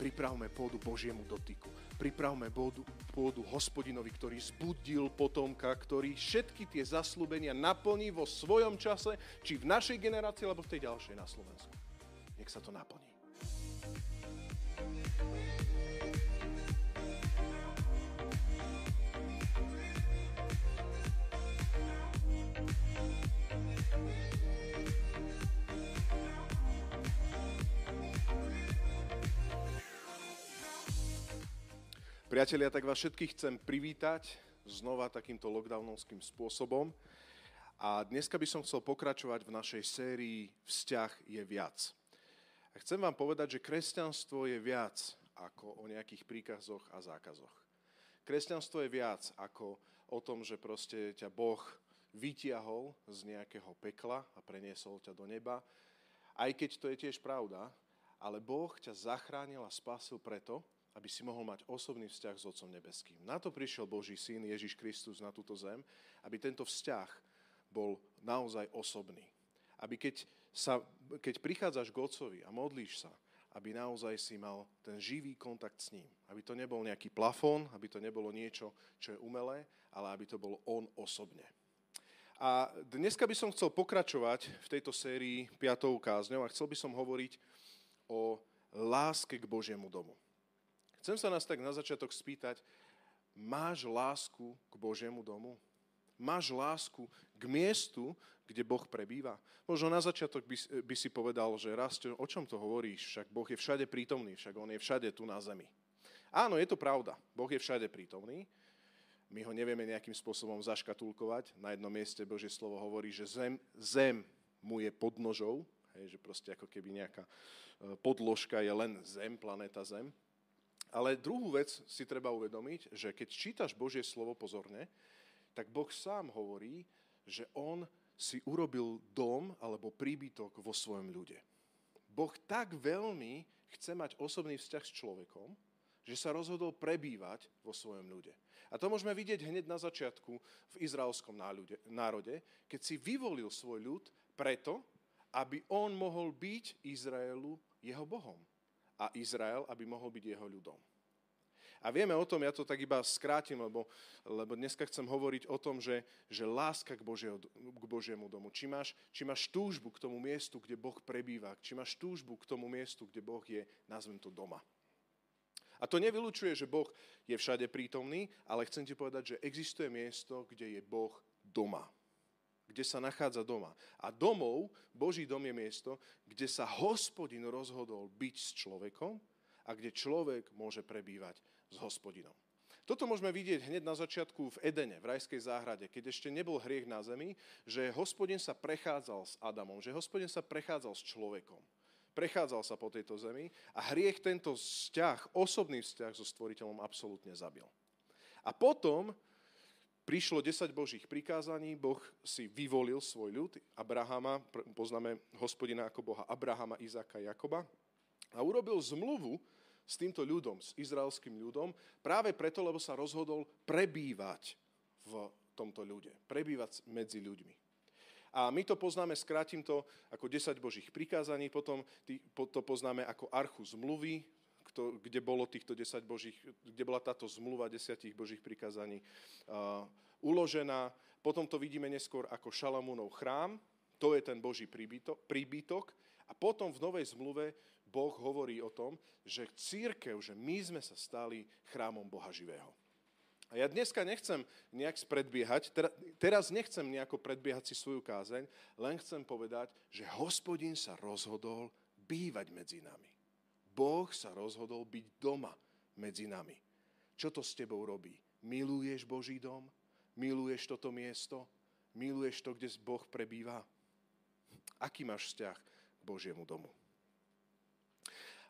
Pripravme pôdu Božiemu dotyku. Pripravme pôdu, pôdu hospodinovi, ktorý zbudil potomka, ktorý všetky tie zaslúbenia naplní vo svojom čase, či v našej generácii, alebo v tej ďalšej na Slovensku. Nech sa to naplní. Priatelia, tak vás všetkých chcem privítať znova takýmto lockdownovským spôsobom. A dneska by som chcel pokračovať v našej sérii Vzťah je viac. A chcem vám povedať, že kresťanstvo je viac ako o nejakých príkazoch a zákazoch. Kresťanstvo je viac ako o tom, že proste ťa Boh vytiahol z nejakého pekla a preniesol ťa do neba. Aj keď to je tiež pravda, ale Boh ťa zachránil a spasil preto, aby si mohol mať osobný vzťah s Otcom Nebeským. Na to prišiel Boží syn Ježiš Kristus na túto zem, aby tento vzťah bol naozaj osobný. Aby keď, sa, keď prichádzaš k Otcovi a modlíš sa, aby naozaj si mal ten živý kontakt s ním. Aby to nebol nejaký plafón, aby to nebolo niečo, čo je umelé, ale aby to bol on osobne. A dneska by som chcel pokračovať v tejto sérii piatou kázňou a chcel by som hovoriť o láske k Božiemu domu. Chcem sa nás tak na začiatok spýtať, máš lásku k Božiemu domu? Máš lásku k miestu, kde Boh prebýva? Možno na začiatok by, by si povedal, že Rasto, o čom to hovoríš? Však Boh je všade prítomný, však On je všade tu na zemi. Áno, je to pravda. Boh je všade prítomný. My ho nevieme nejakým spôsobom zaškatulkovať. Na jednom mieste Božie slovo hovorí, že zem, zem mu je podnožou, hej, že proste ako keby nejaká e, podložka je len zem, planéta zem. Ale druhú vec si treba uvedomiť, že keď čítaš Božie slovo pozorne, tak Boh sám hovorí, že On si urobil dom alebo príbytok vo svojom ľude. Boh tak veľmi chce mať osobný vzťah s človekom, že sa rozhodol prebývať vo svojom ľude. A to môžeme vidieť hneď na začiatku v izraelskom národe, keď si vyvolil svoj ľud preto, aby on mohol byť Izraelu jeho Bohom a Izrael, aby mohol byť jeho ľudom. A vieme o tom, ja to tak iba skrátim, lebo, lebo dneska chcem hovoriť o tom, že, že láska k, Božieho, k Božiemu domu. Či máš, či máš túžbu k tomu miestu, kde Boh prebýva, či máš túžbu k tomu miestu, kde Boh je, nazvem to, doma. A to nevylučuje, že Boh je všade prítomný, ale chcem ti povedať, že existuje miesto, kde je Boh doma kde sa nachádza doma. A domov, Boží dom je miesto, kde sa hospodin rozhodol byť s človekom a kde človek môže prebývať s hospodinom. Toto môžeme vidieť hneď na začiatku v Edene, v rajskej záhrade, keď ešte nebol hriech na zemi, že hospodin sa prechádzal s Adamom, že hospodin sa prechádzal s človekom. Prechádzal sa po tejto zemi a hriech tento vzťah, osobný vzťah so stvoriteľom absolútne zabil. A potom prišlo 10 božích prikázaní, Boh si vyvolil svoj ľud, Abrahama, poznáme hospodina ako Boha Abrahama, Izáka, Jakoba, a urobil zmluvu s týmto ľudom, s izraelským ľudom, práve preto, lebo sa rozhodol prebývať v tomto ľude, prebývať medzi ľuďmi. A my to poznáme, skrátim to ako 10 božích prikázaní, potom to poznáme ako archu zmluvy, kde bolo týchto 10 božích, kde bola táto zmluva desiatich božích prikázaní uh, uložená. Potom to vidíme neskôr ako Šalamúnov chrám, to je ten boží príbytok. A potom v Novej zmluve Boh hovorí o tom, že církev, že my sme sa stali chrámom Boha živého. A ja dneska nechcem nejak spredbiehať, teraz nechcem nejako predbiehať si svoju kázeň, len chcem povedať, že hospodin sa rozhodol bývať medzi nami. Boh sa rozhodol byť doma medzi nami. Čo to s tebou robí? Miluješ Boží dom? Miluješ toto miesto? Miluješ to, kde Boh prebýva? Aký máš vzťah k Božiemu domu?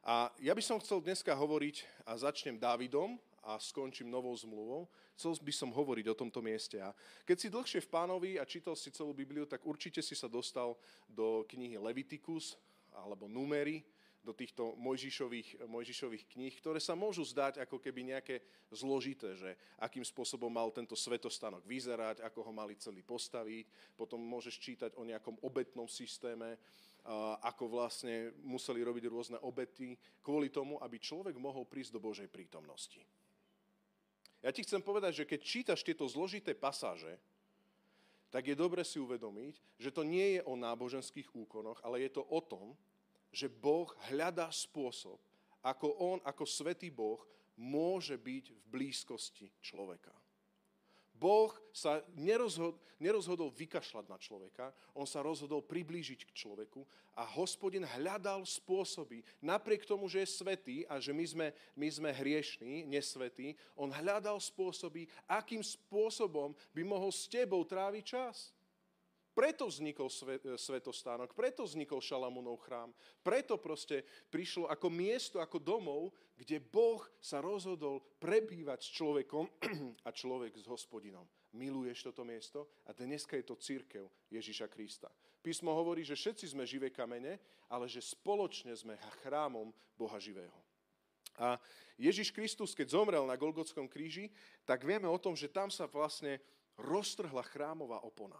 A ja by som chcel dneska hovoriť a začnem Dávidom a skončím novou zmluvou. Chcel by som hovoriť o tomto mieste. A keď si dlhšie v pánovi a čítal si celú Bibliu, tak určite si sa dostal do knihy Leviticus alebo Numery, do týchto Mojžišových, Mojžišových kníh, ktoré sa môžu zdať ako keby nejaké zložité, že akým spôsobom mal tento svetostanok vyzerať, ako ho mali celý postaviť. Potom môžeš čítať o nejakom obetnom systéme, ako vlastne museli robiť rôzne obety kvôli tomu, aby človek mohol prísť do Božej prítomnosti. Ja ti chcem povedať, že keď čítaš tieto zložité pasáže, tak je dobre si uvedomiť, že to nie je o náboženských úkonoch, ale je to o tom, že Boh hľadá spôsob, ako On, ako Svetý Boh, môže byť v blízkosti človeka. Boh sa nerozhod, nerozhodol vykašľať na človeka, on sa rozhodol priblížiť k človeku a hospodin hľadal spôsoby, napriek tomu, že je svetý a že my sme, my sme hriešní, nesvetí, on hľadal spôsoby, akým spôsobom by mohol s tebou tráviť čas. Preto vznikol svetostánok, preto vznikol Šalamúnov chrám, preto proste prišlo ako miesto, ako domov, kde Boh sa rozhodol prebývať s človekom a človek s hospodinom. Miluješ toto miesto? A dneska je to církev Ježiša Krista. Písmo hovorí, že všetci sme živé kamene, ale že spoločne sme chrámom Boha živého. A Ježiš Kristus, keď zomrel na Golgotskom kríži, tak vieme o tom, že tam sa vlastne roztrhla chrámová opona.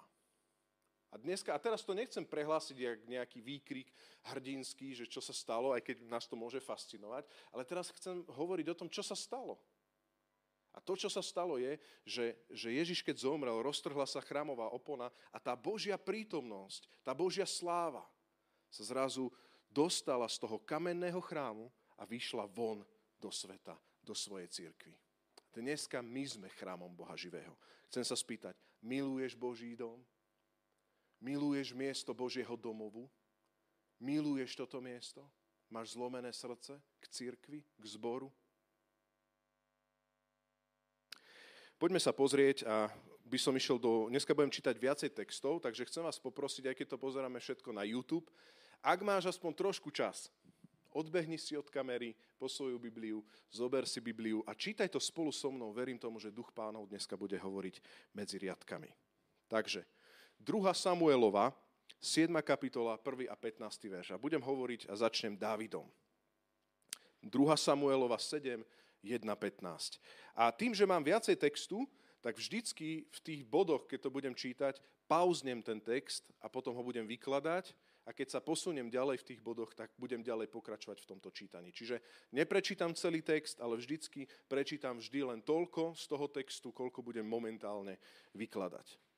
A dneska, a teraz to nechcem prehlásiť jak nejaký výkrik hrdinský, že čo sa stalo, aj keď nás to môže fascinovať, ale teraz chcem hovoriť o tom, čo sa stalo. A to, čo sa stalo, je, že, že Ježiš, keď zomrel, roztrhla sa chrámová opona a tá Božia prítomnosť, tá Božia sláva sa zrazu dostala z toho kamenného chrámu a vyšla von do sveta, do svojej církvy. Dneska my sme chrámom Boha živého. Chcem sa spýtať, miluješ Boží dom? Miluješ miesto Božieho domovu? Miluješ toto miesto? Máš zlomené srdce k cirkvi, k zboru? Poďme sa pozrieť a by som išiel do... Dneska budem čítať viacej textov, takže chcem vás poprosiť, aj keď to pozeráme všetko na YouTube, ak máš aspoň trošku čas, odbehni si od kamery po svoju Bibliu, zober si Bibliu a čítaj to spolu so mnou. Verím tomu, že Duch Pánov dneska bude hovoriť medzi riadkami. Takže, 2. Samuelova, 7. kapitola, 1. a 15. verš. A budem hovoriť a začnem Dávidom. 2. Samuelova 7, 1, 15. A tým, že mám viacej textu, tak vždycky v tých bodoch, keď to budem čítať, pauznem ten text a potom ho budem vykladať a keď sa posuniem ďalej v tých bodoch, tak budem ďalej pokračovať v tomto čítaní. Čiže neprečítam celý text, ale vždycky prečítam vždy len toľko z toho textu, koľko budem momentálne vykladať.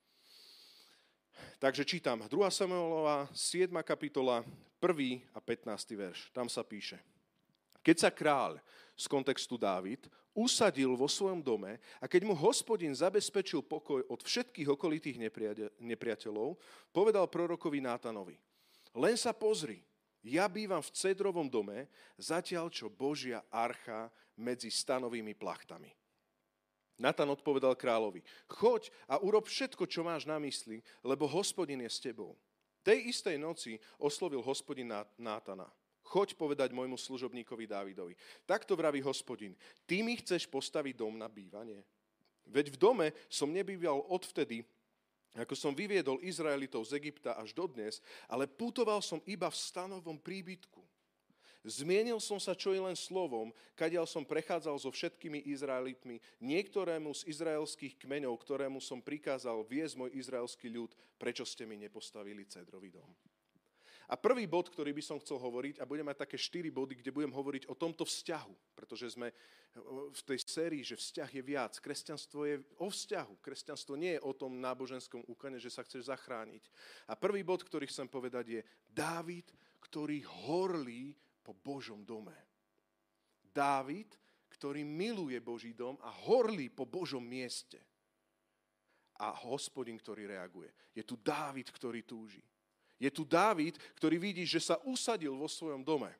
Takže čítam 2. Samuelova, 7. kapitola, 1. a 15. verš. Tam sa píše. Keď sa kráľ z kontextu Dávid usadil vo svojom dome a keď mu hospodin zabezpečil pokoj od všetkých okolitých nepriateľov, povedal prorokovi Nátanovi, len sa pozri, ja bývam v cedrovom dome, zatiaľ čo Božia archa medzi stanovými plachtami. Natan odpovedal kráľovi, choď a urob všetko, čo máš na mysli, lebo hospodin je s tebou. Tej istej noci oslovil hospodin Nátana. Choď povedať môjmu služobníkovi Dávidovi. Takto vraví hospodin, ty mi chceš postaviť dom na bývanie? Veď v dome som nebýval odvtedy, ako som vyviedol Izraelitov z Egypta až dodnes, ale putoval som iba v stanovom príbytku. Zmienil som sa čo i len slovom, kadiaľ som prechádzal so všetkými Izraelitmi, niektorému z izraelských kmeňov, ktorému som prikázal viesť môj izraelský ľud, prečo ste mi nepostavili cedrový dom. A prvý bod, ktorý by som chcel hovoriť, a budem mať také štyri body, kde budem hovoriť o tomto vzťahu, pretože sme v tej sérii, že vzťah je viac. Kresťanstvo je o vzťahu. Kresťanstvo nie je o tom náboženskom úkone, že sa chceš zachrániť. A prvý bod, ktorý chcem povedať je Dávid, ktorý horlí po Božom dome. Dávid, ktorý miluje Boží dom a horlí po Božom mieste. A hospodin, ktorý reaguje. Je tu Dávid, ktorý túži. Je tu Dávid, ktorý vidí, že sa usadil vo svojom dome.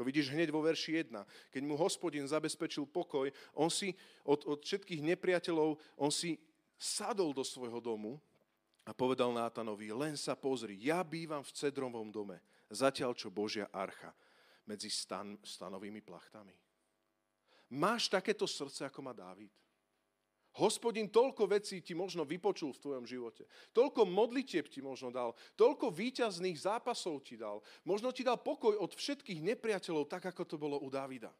To vidíš hneď vo verši 1. Keď mu hospodin zabezpečil pokoj, on si od, od všetkých nepriateľov, on si sadol do svojho domu a povedal Nátanovi, len sa pozri, ja bývam v cedrovom dome, zatiaľ čo Božia archa medzi stan, stanovými plachtami? Máš takéto srdce, ako má Dávid? Hospodin toľko vecí ti možno vypočul v tvojom živote. Toľko modlitieb ti možno dal. Toľko výťazných zápasov ti dal. Možno ti dal pokoj od všetkých nepriateľov, tak ako to bolo u Dávida.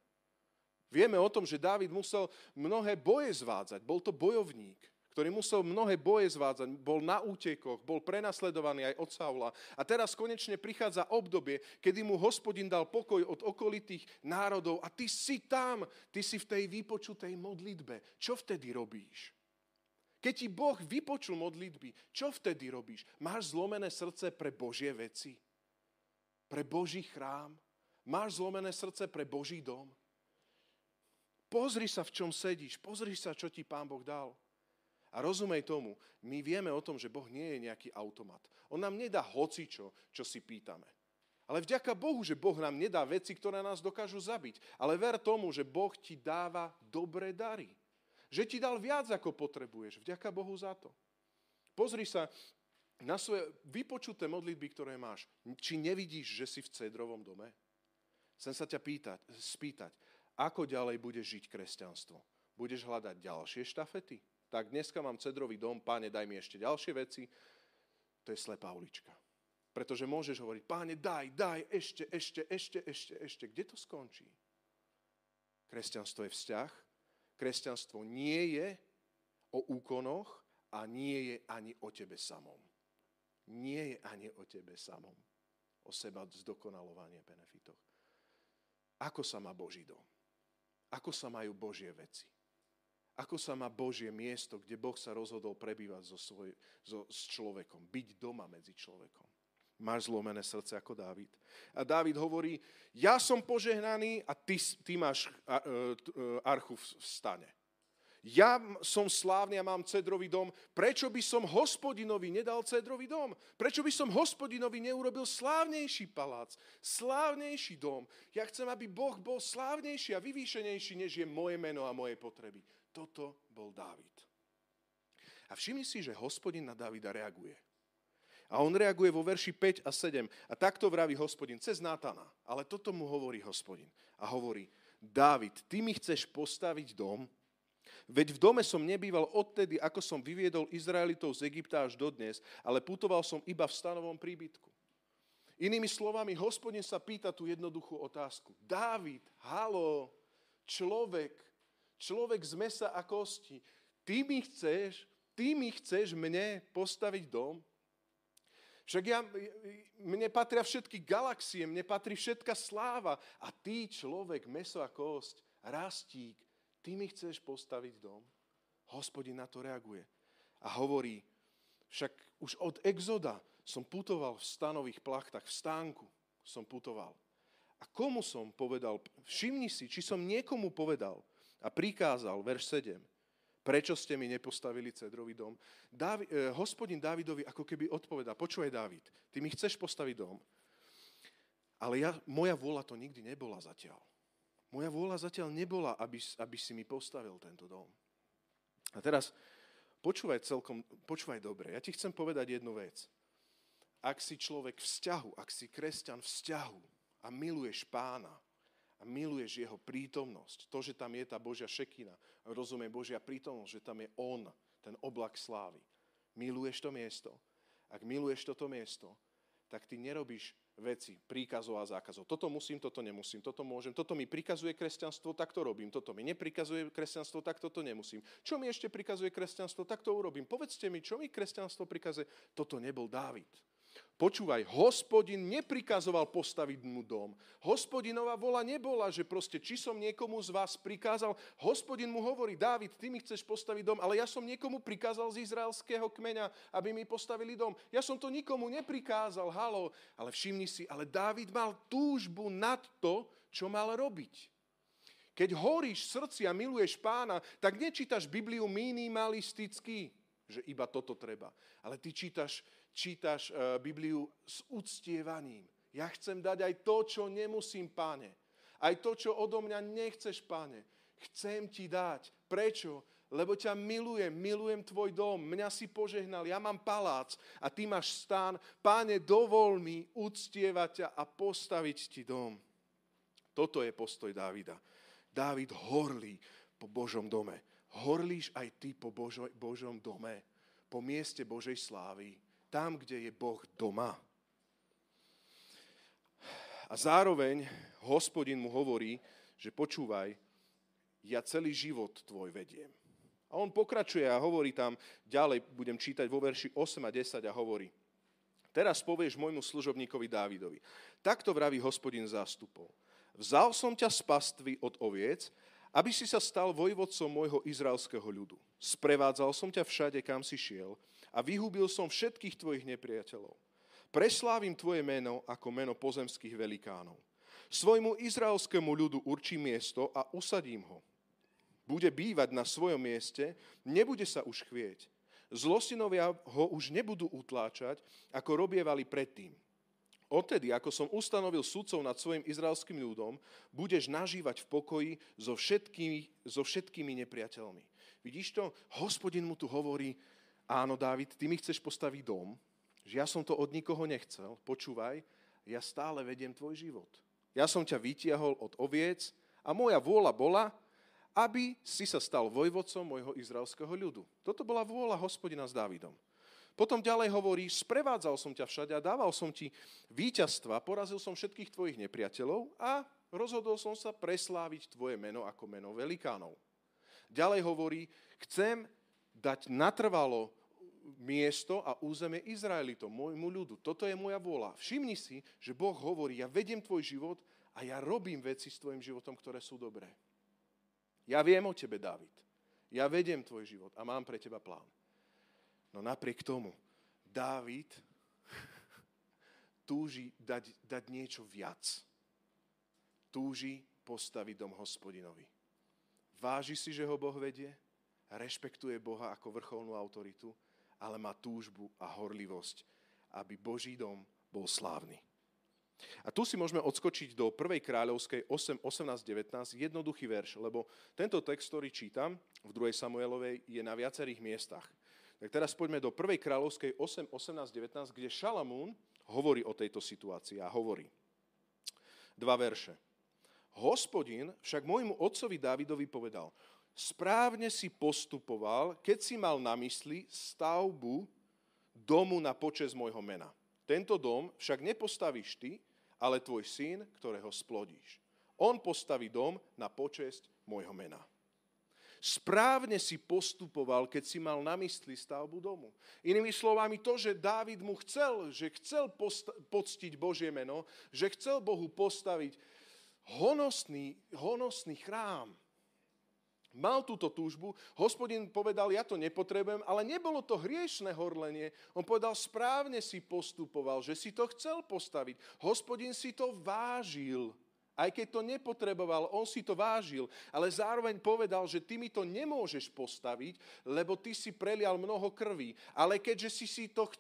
Vieme o tom, že Dávid musel mnohé boje zvádzať. Bol to bojovník, ktorý musel mnohé boje zvádzať, bol na útekoch, bol prenasledovaný aj od Saula. A teraz konečne prichádza obdobie, kedy mu hospodin dal pokoj od okolitých národov a ty si tam, ty si v tej vypočutej modlitbe. Čo vtedy robíš? Keď ti Boh vypočul modlitby, čo vtedy robíš? Máš zlomené srdce pre Božie veci? Pre Boží chrám? Máš zlomené srdce pre Boží dom? Pozri sa, v čom sedíš. Pozri sa, čo ti Pán Boh dal. A rozumej tomu, my vieme o tom, že Boh nie je nejaký automat. On nám nedá hocičo, čo si pýtame. Ale vďaka Bohu, že Boh nám nedá veci, ktoré nás dokážu zabiť. Ale ver tomu, že Boh ti dáva dobré dary. Že ti dal viac, ako potrebuješ. Vďaka Bohu za to. Pozri sa na svoje vypočuté modlitby, ktoré máš. Či nevidíš, že si v cedrovom dome? Chcem sa ťa pýtať, spýtať, ako ďalej budeš žiť kresťanstvo? Budeš hľadať ďalšie štafety? Tak dneska mám cedrový dom, páne, daj mi ešte ďalšie veci. To je slepá ulička. Pretože môžeš hovoriť, páne, daj, daj, ešte, ešte, ešte, ešte, ešte. Kde to skončí? Kresťanstvo je vzťah. Kresťanstvo nie je o úkonoch a nie je ani o tebe samom. Nie je ani o tebe samom. O seba zdokonalovanie benefitoch. Ako sa má Boží dom? Ako sa majú Božie veci? Ako sa má Božie miesto, kde Boh sa rozhodol prebývať so svoj, so, s človekom, byť doma medzi človekom. Máš zlomené srdce ako Dávid. A Dávid hovorí, ja som požehnaný a ty, ty máš e, e, archu v stane. Ja som slávny a mám cedrový dom. Prečo by som hospodinovi nedal cedrový dom? Prečo by som hospodinovi neurobil slávnejší palác, slávnejší dom? Ja chcem, aby Boh bol slávnejší a vyvýšenejší, než je moje meno a moje potreby. Toto bol Dávid. A všimni si, že hospodin na Dávida reaguje. A on reaguje vo verši 5 a 7. A takto vraví hospodin cez Nátana. Ale toto mu hovorí hospodin. A hovorí, Dávid, ty mi chceš postaviť dom? Veď v dome som nebýval odtedy, ako som vyviedol Izraelitov z Egypta až dodnes, ale putoval som iba v stanovom príbytku. Inými slovami, hospodin sa pýta tú jednoduchú otázku. Dávid, halo, človek, človek z mesa a kosti. Ty mi chceš, ty mi chceš mne postaviť dom? Však ja, mne patria všetky galaxie, mne patrí všetka sláva. A ty, človek, meso a kosť, rastík, ty mi chceš postaviť dom? Hospodin na to reaguje a hovorí, však už od exoda som putoval v stanových plachtách, v stánku som putoval. A komu som povedal, všimni si, či som niekomu povedal, a prikázal, verš 7, prečo ste mi nepostavili cedrový dom? Dávi, eh, hospodin Dávidovi ako keby odpovedal, počúvaj Dávid, ty mi chceš postaviť dom, ale ja, moja vôľa to nikdy nebola zatiaľ. Moja vôľa zatiaľ nebola, aby, aby si mi postavil tento dom. A teraz počúvaj celkom, počúvaj dobre. Ja ti chcem povedať jednu vec. Ak si človek vzťahu, ak si kresťan vzťahu a miluješ pána, a miluješ jeho prítomnosť, to, že tam je tá Božia šekina, rozumie Božia prítomnosť, že tam je On, ten oblak slávy. Miluješ to miesto. Ak miluješ toto miesto, tak ty nerobíš veci, príkazov a zákazov. Toto musím, toto nemusím, toto môžem, toto mi prikazuje kresťanstvo, tak to robím. Toto mi neprikazuje kresťanstvo, tak toto nemusím. Čo mi ešte prikazuje kresťanstvo, tak to urobím. Povedzte mi, čo mi kresťanstvo prikazuje. Toto nebol Dávid. Počúvaj, hospodin neprikazoval postaviť mu dom. Hospodinová vola nebola, že proste, či som niekomu z vás prikázal, hospodin mu hovorí, Dávid, ty mi chceš postaviť dom, ale ja som niekomu prikázal z izraelského kmeňa, aby mi postavili dom. Ja som to nikomu neprikázal, halo, ale všimni si, ale Dávid mal túžbu nad to, čo mal robiť. Keď horíš srdci a miluješ pána, tak nečítaš Bibliu minimalisticky, že iba toto treba. Ale ty čítaš čítaš eh, Bibliu s uctievaním. Ja chcem dať aj to, čo nemusím, páne. Aj to, čo odo mňa nechceš, páne. Chcem ti dať. Prečo? Lebo ťa milujem, milujem tvoj dom, mňa si požehnal, ja mám palác a ty máš stán. Páne, dovol mi uctievať ťa a postaviť ti dom. Toto je postoj Dávida. Dávid horlí po Božom dome. Horlíš aj ty po Božo, Božom dome, po mieste Božej slávy tam, kde je Boh doma. A zároveň hospodin mu hovorí, že počúvaj, ja celý život tvoj vediem. A on pokračuje a hovorí tam, ďalej budem čítať vo verši 8 a 10 a hovorí, teraz povieš môjmu služobníkovi Dávidovi, takto vraví hospodin zástupov. Vzal som ťa z pastvy od oviec, aby si sa stal vojvodcom môjho izraelského ľudu. Sprevádzal som ťa všade, kam si šiel a vyhubil som všetkých tvojich nepriateľov. Preslávim tvoje meno ako meno pozemských velikánov. Svojmu izraelskému ľudu určí miesto a usadím ho bude bývať na svojom mieste, nebude sa už chvieť. Zlosinovia ho už nebudú utláčať, ako robievali predtým. Odtedy, ako som ustanovil sudcov nad svojim izraelským ľudom, budeš nažívať v pokoji so všetkými, so všetkými nepriateľmi. Vidíš to? Hospodin mu tu hovorí, áno, Dávid, ty mi chceš postaviť dom, že ja som to od nikoho nechcel, počúvaj, ja stále vediem tvoj život. Ja som ťa vytiahol od oviec a moja vôľa bola, aby si sa stal vojvodcom môjho izraelského ľudu. Toto bola vôľa hospodina s Dávidom. Potom ďalej hovorí, sprevádzal som ťa všade a dával som ti víťazstva, porazil som všetkých tvojich nepriateľov a rozhodol som sa presláviť tvoje meno ako meno velikánov. Ďalej hovorí, chcem dať natrvalo miesto a územie Izraelitom, môjmu ľudu. Toto je moja vôľa. Všimni si, že Boh hovorí, ja vediem tvoj život a ja robím veci s tvojim životom, ktoré sú dobré. Ja viem o tebe, David. Ja vediem tvoj život a mám pre teba plán. No napriek tomu, Dávid túži dať, dať niečo viac. Túži postaviť dom hospodinovi. Váži si, že ho Boh vedie, rešpektuje Boha ako vrcholnú autoritu, ale má túžbu a horlivosť, aby Boží dom bol slávny. A tu si môžeme odskočiť do 1. kráľovskej 8, 18, 19, jednoduchý verš, lebo tento text, ktorý čítam v 2. Samuelovej, je na viacerých miestach. Tak teraz poďme do 1. kráľovskej 8, 18, 19, kde Šalamún hovorí o tejto situácii a hovorí. Dva verše. Hospodin však môjmu otcovi Dávidovi povedal, správne si postupoval, keď si mal na mysli stavbu domu na počes môjho mena. Tento dom však nepostavíš ty, ale tvoj syn, ktorého splodíš. On postaví dom na počesť môjho mena. Správne si postupoval, keď si mal na mysli stavbu domu. Inými slovami to, že Dávid mu chcel, že chcel posta- poctiť Božie meno, že chcel Bohu postaviť honosný, honosný chrám, mal túto túžbu, hospodin povedal, ja to nepotrebujem, ale nebolo to hriešne horlenie. On povedal, správne si postupoval, že si to chcel postaviť. Hospodin si to vážil. Aj keď to nepotreboval, on si to vážil, ale zároveň povedal, že ty mi to nemôžeš postaviť, lebo ty si prelial mnoho krví. Ale keďže si, si, to,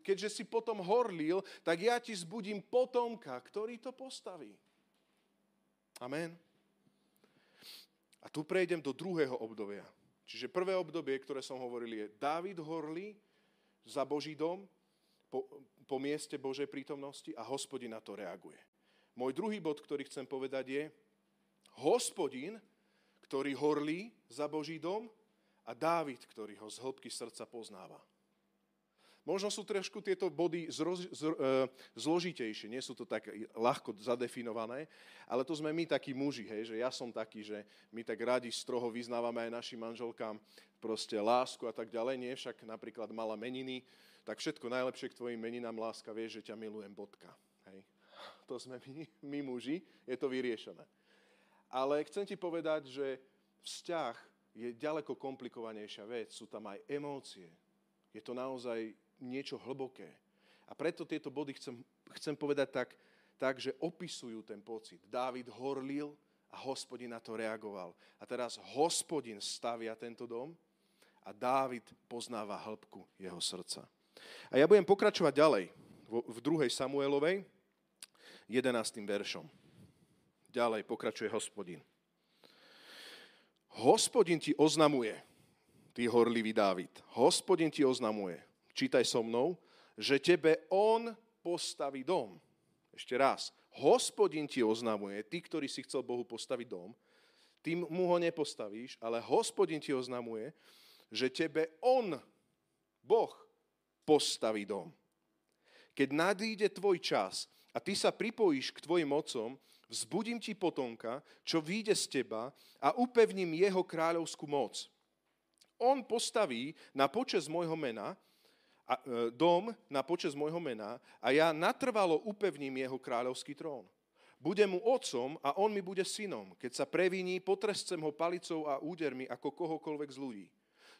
keďže si potom horlil, tak ja ti zbudím potomka, ktorý to postaví. Amen. A tu prejdem do druhého obdobia. Čiže prvé obdobie, ktoré som hovoril, je Dávid horlí za Boží dom po, po mieste Božej prítomnosti a hospodin na to reaguje. Môj druhý bod, ktorý chcem povedať je, hospodin, ktorý horlí za Boží dom a Dávid, ktorý ho z hĺbky srdca poznáva. Možno sú trošku tieto body zro, zro, e, zložitejšie, nie sú to tak ľahko zadefinované, ale to sme my takí muži, hej, že ja som taký, že my tak radi stroho vyznávame aj našim manželkám proste lásku a tak ďalej, nie však napríklad mala meniny, tak všetko najlepšie k tvojim meninám láska, vieš, že ťa milujem, bodka. Hej. To sme my, my muži, je to vyriešené. Ale chcem ti povedať, že vzťah je ďaleko komplikovanejšia vec, sú tam aj emócie, je to naozaj niečo hlboké. A preto tieto body chcem, chcem povedať tak, tak, že opisujú ten pocit. Dávid horlil a hospodin na to reagoval. A teraz hospodin stavia tento dom a Dávid poznáva hĺbku jeho srdca. A ja budem pokračovať ďalej v 2. Samuelovej 11. veršom. Ďalej pokračuje hospodin. Hospodin ti oznamuje, ty horlivý Dávid, hospodin ti oznamuje, čítaj so mnou, že tebe on postaví dom. Ešte raz. Hospodin ti oznamuje, ty, ktorý si chcel Bohu postaviť dom, ty mu ho nepostavíš, ale hospodin ti oznamuje, že tebe on, Boh, postaví dom. Keď nadíde tvoj čas a ty sa pripojíš k tvojim mocom, vzbudím ti potomka, čo vyjde z teba a upevním jeho kráľovskú moc on postaví na počas môjho mena, e, dom na počas môjho mena a ja natrvalo upevním jeho kráľovský trón. Bude mu otcom a on mi bude synom. Keď sa previní, potrescem ho palicou a údermi ako kohokoľvek z ľudí.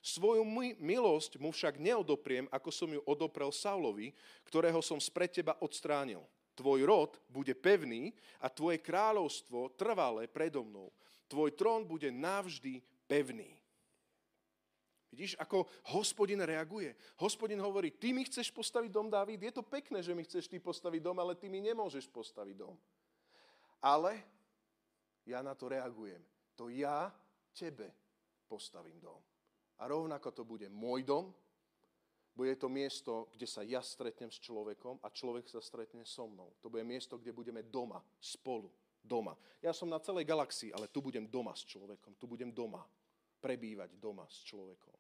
Svoju milosť mu však neodopriem, ako som ju odoprel Saulovi, ktorého som spred teba odstránil. Tvoj rod bude pevný a tvoje kráľovstvo trvalé predo mnou. Tvoj trón bude navždy pevný. Vidíš, ako hospodin reaguje. Hospodin hovorí, ty mi chceš postaviť dom, Dávid? Je to pekné, že mi chceš ty postaviť dom, ale ty mi nemôžeš postaviť dom. Ale ja na to reagujem. To ja tebe postavím dom. A rovnako to bude môj dom, bude to miesto, kde sa ja stretnem s človekom a človek sa stretne so mnou. To bude miesto, kde budeme doma, spolu, doma. Ja som na celej galaxii, ale tu budem doma s človekom, tu budem doma, prebývať doma s človekom.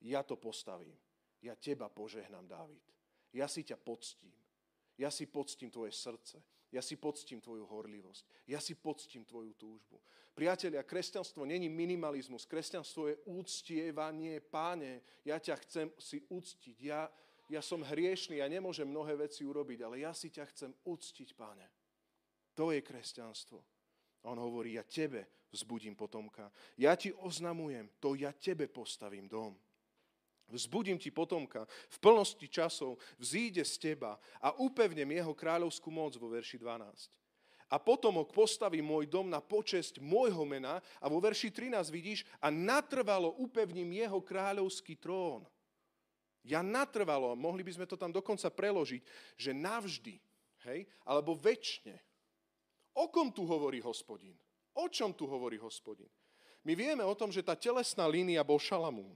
Ja to postavím. Ja teba požehnám, Dávid. Ja si ťa poctím. Ja si poctím tvoje srdce. Ja si poctím tvoju horlivosť. Ja si poctím tvoju túžbu. Priatelia, kresťanstvo není minimalizmus. Kresťanstvo je úctievanie. Páne, ja ťa chcem si úctiť. Ja, ja som hriešný, ja nemôžem mnohé veci urobiť, ale ja si ťa chcem úctiť, páne. To je kresťanstvo. On hovorí, ja tebe vzbudím potomka. Ja ti oznamujem, to ja tebe postavím dom. Vzbudím ti potomka, v plnosti časov vzíde z teba a upevnem jeho kráľovskú moc vo verši 12. A potomok postaví môj dom na počesť môjho mena a vo verši 13 vidíš a natrvalo upevním jeho kráľovský trón. Ja natrvalo, mohli by sme to tam dokonca preložiť, že navždy, hej, alebo väčšine. O kom tu hovorí hospodin? O čom tu hovorí hospodin? My vieme o tom, že tá telesná línia bol Šalamún.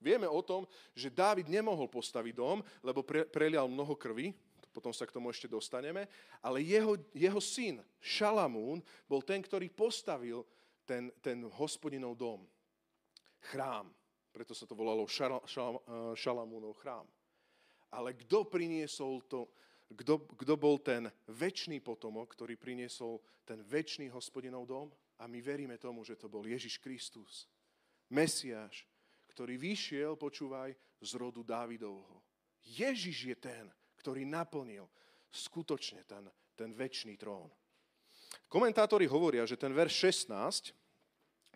Vieme o tom, že Dávid nemohol postaviť dom, lebo pre, prelial mnoho krvi, potom sa k tomu ešte dostaneme, ale jeho, jeho syn Šalamún bol ten, ktorý postavil ten, ten hospodinov dom. Chrám. Preto sa to volalo šal, šal, Šalamúnov chrám. Ale kto priniesol to, kto, kto bol ten väčší potomok, ktorý priniesol ten väčší hospodinov dom? A my veríme tomu, že to bol Ježiš Kristus. Mesiáš, ktorý vyšiel, počúvaj, z rodu Dávidovho. Ježiš je ten, ktorý naplnil skutočne ten, ten väčší trón. Komentátori hovoria, že ten verš 16,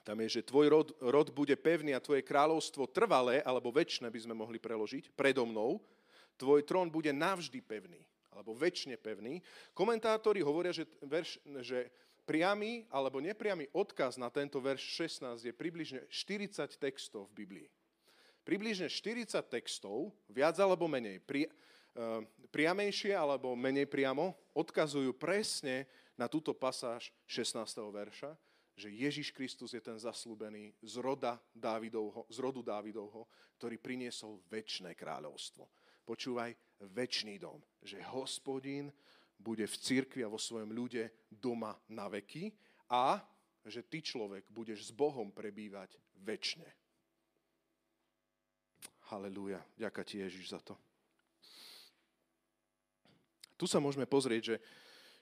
tam je, že tvoj rod, rod bude pevný a tvoje kráľovstvo trvalé, alebo väčšie by sme mohli preložiť, predo mnou, tvoj trón bude navždy pevný, alebo väčšine pevný. Komentátori hovoria, že, verš, že priamy alebo nepriamy odkaz na tento verš 16 je približne 40 textov v Biblii. Približne 40 textov, viac alebo menej, pri, uh, priamejšie alebo menej priamo, odkazujú presne na túto pasáž 16. verša, že Ježiš Kristus je ten zaslúbený z, roda Dávidovho, z rodu Dávidovho, ktorý priniesol väčšné kráľovstvo. Počúvaj, väčší dom, že hospodín bude v cirkvi a vo svojom ľude doma na veky a že ty človek budeš s Bohom prebývať väčšine. Halelúja. Ďaká ti Ježiš za to. Tu sa môžeme pozrieť, že,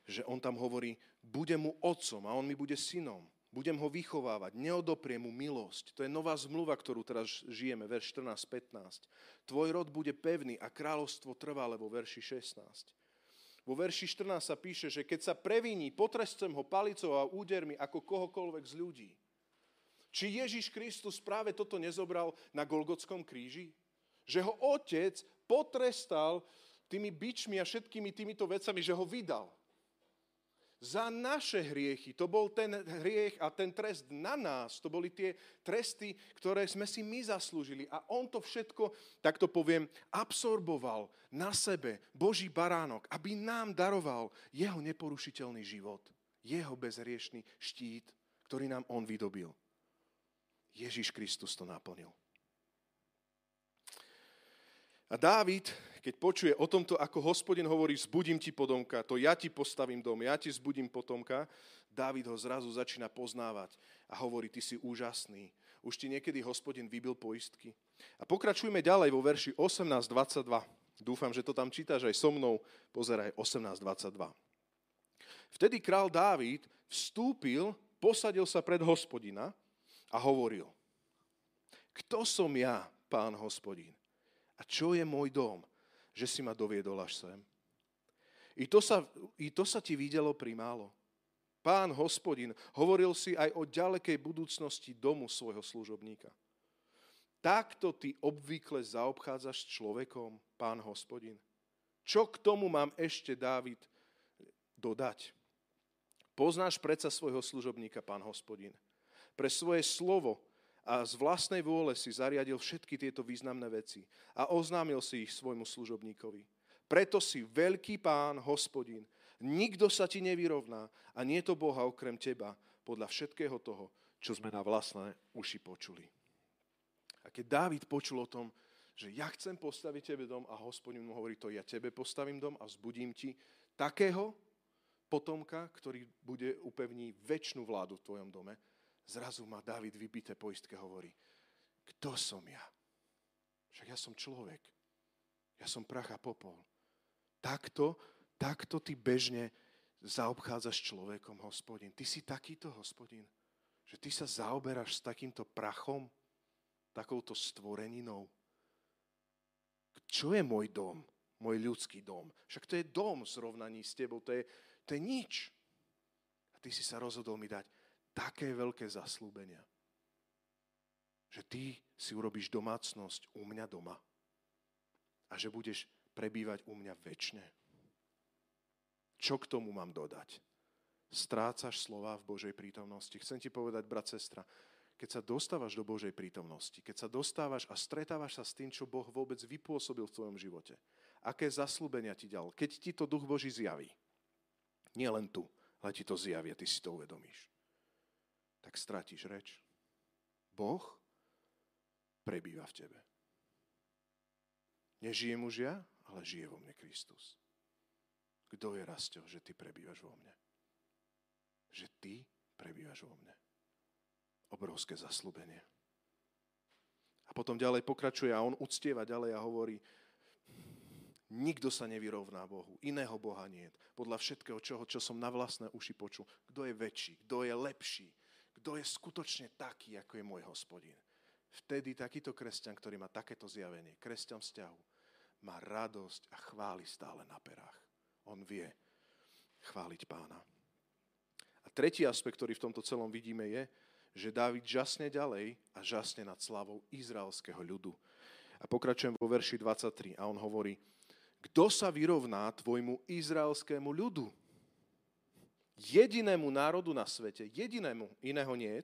že on tam hovorí, bude mu otcom a on mi bude synom. Budem ho vychovávať, neodopriem mu milosť. To je nová zmluva, ktorú teraz žijeme, verš 14-15. Tvoj rod bude pevný a kráľovstvo trvalé vo verši 16. Vo verši 14 sa píše, že keď sa previní, potrescem ho palicou a údermi ako kohokoľvek z ľudí. Či Ježiš Kristus práve toto nezobral na Golgotskom kríži? Že ho otec potrestal tými bičmi a všetkými týmito vecami, že ho vydal za naše hriechy. To bol ten hriech a ten trest na nás. To boli tie tresty, ktoré sme si my zaslúžili. A on to všetko, tak to poviem, absorboval na sebe, Boží baránok, aby nám daroval jeho neporušiteľný život. Jeho bezhriešný štít, ktorý nám on vydobil. Ježiš Kristus to naplnil. A Dávid, keď počuje o tomto, ako hospodin hovorí, zbudím ti podomka, to ja ti postavím dom, ja ti zbudím potomka, Dávid ho zrazu začína poznávať a hovorí, ty si úžasný. Už ti niekedy hospodin vybil poistky. A pokračujme ďalej vo verši 18.22. Dúfam, že to tam čítaš aj so mnou. Pozeraj, 18.22. Vtedy král Dávid vstúpil, posadil sa pred hospodina a hovoril, Kto som ja, pán hospodín? A čo je môj dom, že si ma doviedol až sem? I to sa, i to sa ti videlo primálo. Pán hospodin, hovoril si aj o ďalekej budúcnosti domu svojho služobníka. Takto ty obvykle zaobchádzaš s človekom, pán hospodin. Čo k tomu mám ešte, Dávid, dodať? Poznáš predsa svojho služobníka, pán hospodin. Pre svoje slovo a z vlastnej vôle si zariadil všetky tieto významné veci a oznámil si ich svojmu služobníkovi. Preto si veľký pán, hospodin, Nikto sa ti nevyrovná a nie to Boha okrem teba podľa všetkého toho, čo sme na vlastné uši počuli. A keď Dávid počul o tom, že ja chcem postaviť tebe dom a hospodin mu hovorí to, ja tebe postavím dom a vzbudím ti takého potomka, ktorý bude upevní väčšinu vládu v tvojom dome, zrazu má Dávid vybité poistke hovorí, kto som ja? Však ja som človek. Ja som prach a popol. Takto Takto ty bežne zaobchádzaš človekom, hospodin. Ty si takýto, hospodin, že ty sa zaoberáš s takýmto prachom, takouto stvoreninou. Čo je môj dom? Môj ľudský dom. Však to je dom v srovnaní s tebou. To je, to je nič. A ty si sa rozhodol mi dať také veľké zaslúbenia, že ty si urobíš domácnosť u mňa doma a že budeš prebývať u mňa väčšine. Čo k tomu mám dodať? Strácaš slova v Božej prítomnosti. Chcem ti povedať, brat, sestra, keď sa dostávaš do Božej prítomnosti, keď sa dostávaš a stretávaš sa s tým, čo Boh vôbec vypôsobil v tvojom živote, aké zaslúbenia ti dal, keď ti to Duch Boží zjaví, nie len tu, ale ti to zjaví a ty si to uvedomíš, tak stratíš reč. Boh prebýva v tebe. Nežijem už ja, ale žije vo mne Kristus. Kto je Rasto, že ty prebývaš vo mne? Že ty prebývaš vo mne. Obrovské zaslúbenie. A potom ďalej pokračuje a on uctieva ďalej a hovorí, nikto sa nevyrovná Bohu, iného Boha nie. Podľa všetkého, čo, čo som na vlastné uši počul. Kto je väčší, kto je lepší, kto je skutočne taký, ako je môj hospodin. Vtedy takýto kresťan, ktorý má takéto zjavenie, kresťan vzťahu, má radosť a chváli stále na perách. On vie chváliť pána. A tretí aspekt, ktorý v tomto celom vidíme, je, že Dávid žasne ďalej a žasne nad slavou izraelského ľudu. A pokračujem vo verši 23 a on hovorí, kto sa vyrovná tvojmu izraelskému ľudu? Jedinému národu na svete, jedinému, iného nie,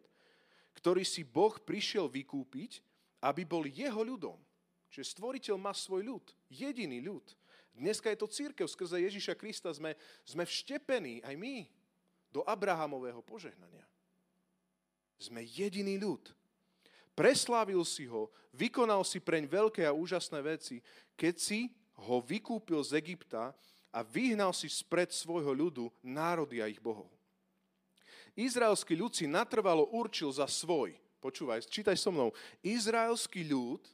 ktorý si Boh prišiel vykúpiť, aby bol jeho ľudom. Čiže stvoriteľ má svoj ľud, jediný ľud. Dneska je to církev, skrze Ježiša Krista sme, sme vštepení aj my do Abrahamového požehnania. Sme jediný ľud. Preslávil si ho, vykonal si preň veľké a úžasné veci, keď si ho vykúpil z Egypta a vyhnal si spred svojho ľudu národy a ich bohov. Izraelský ľud si natrvalo určil za svoj. Počúvaj, čítaj so mnou. Izraelský ľud,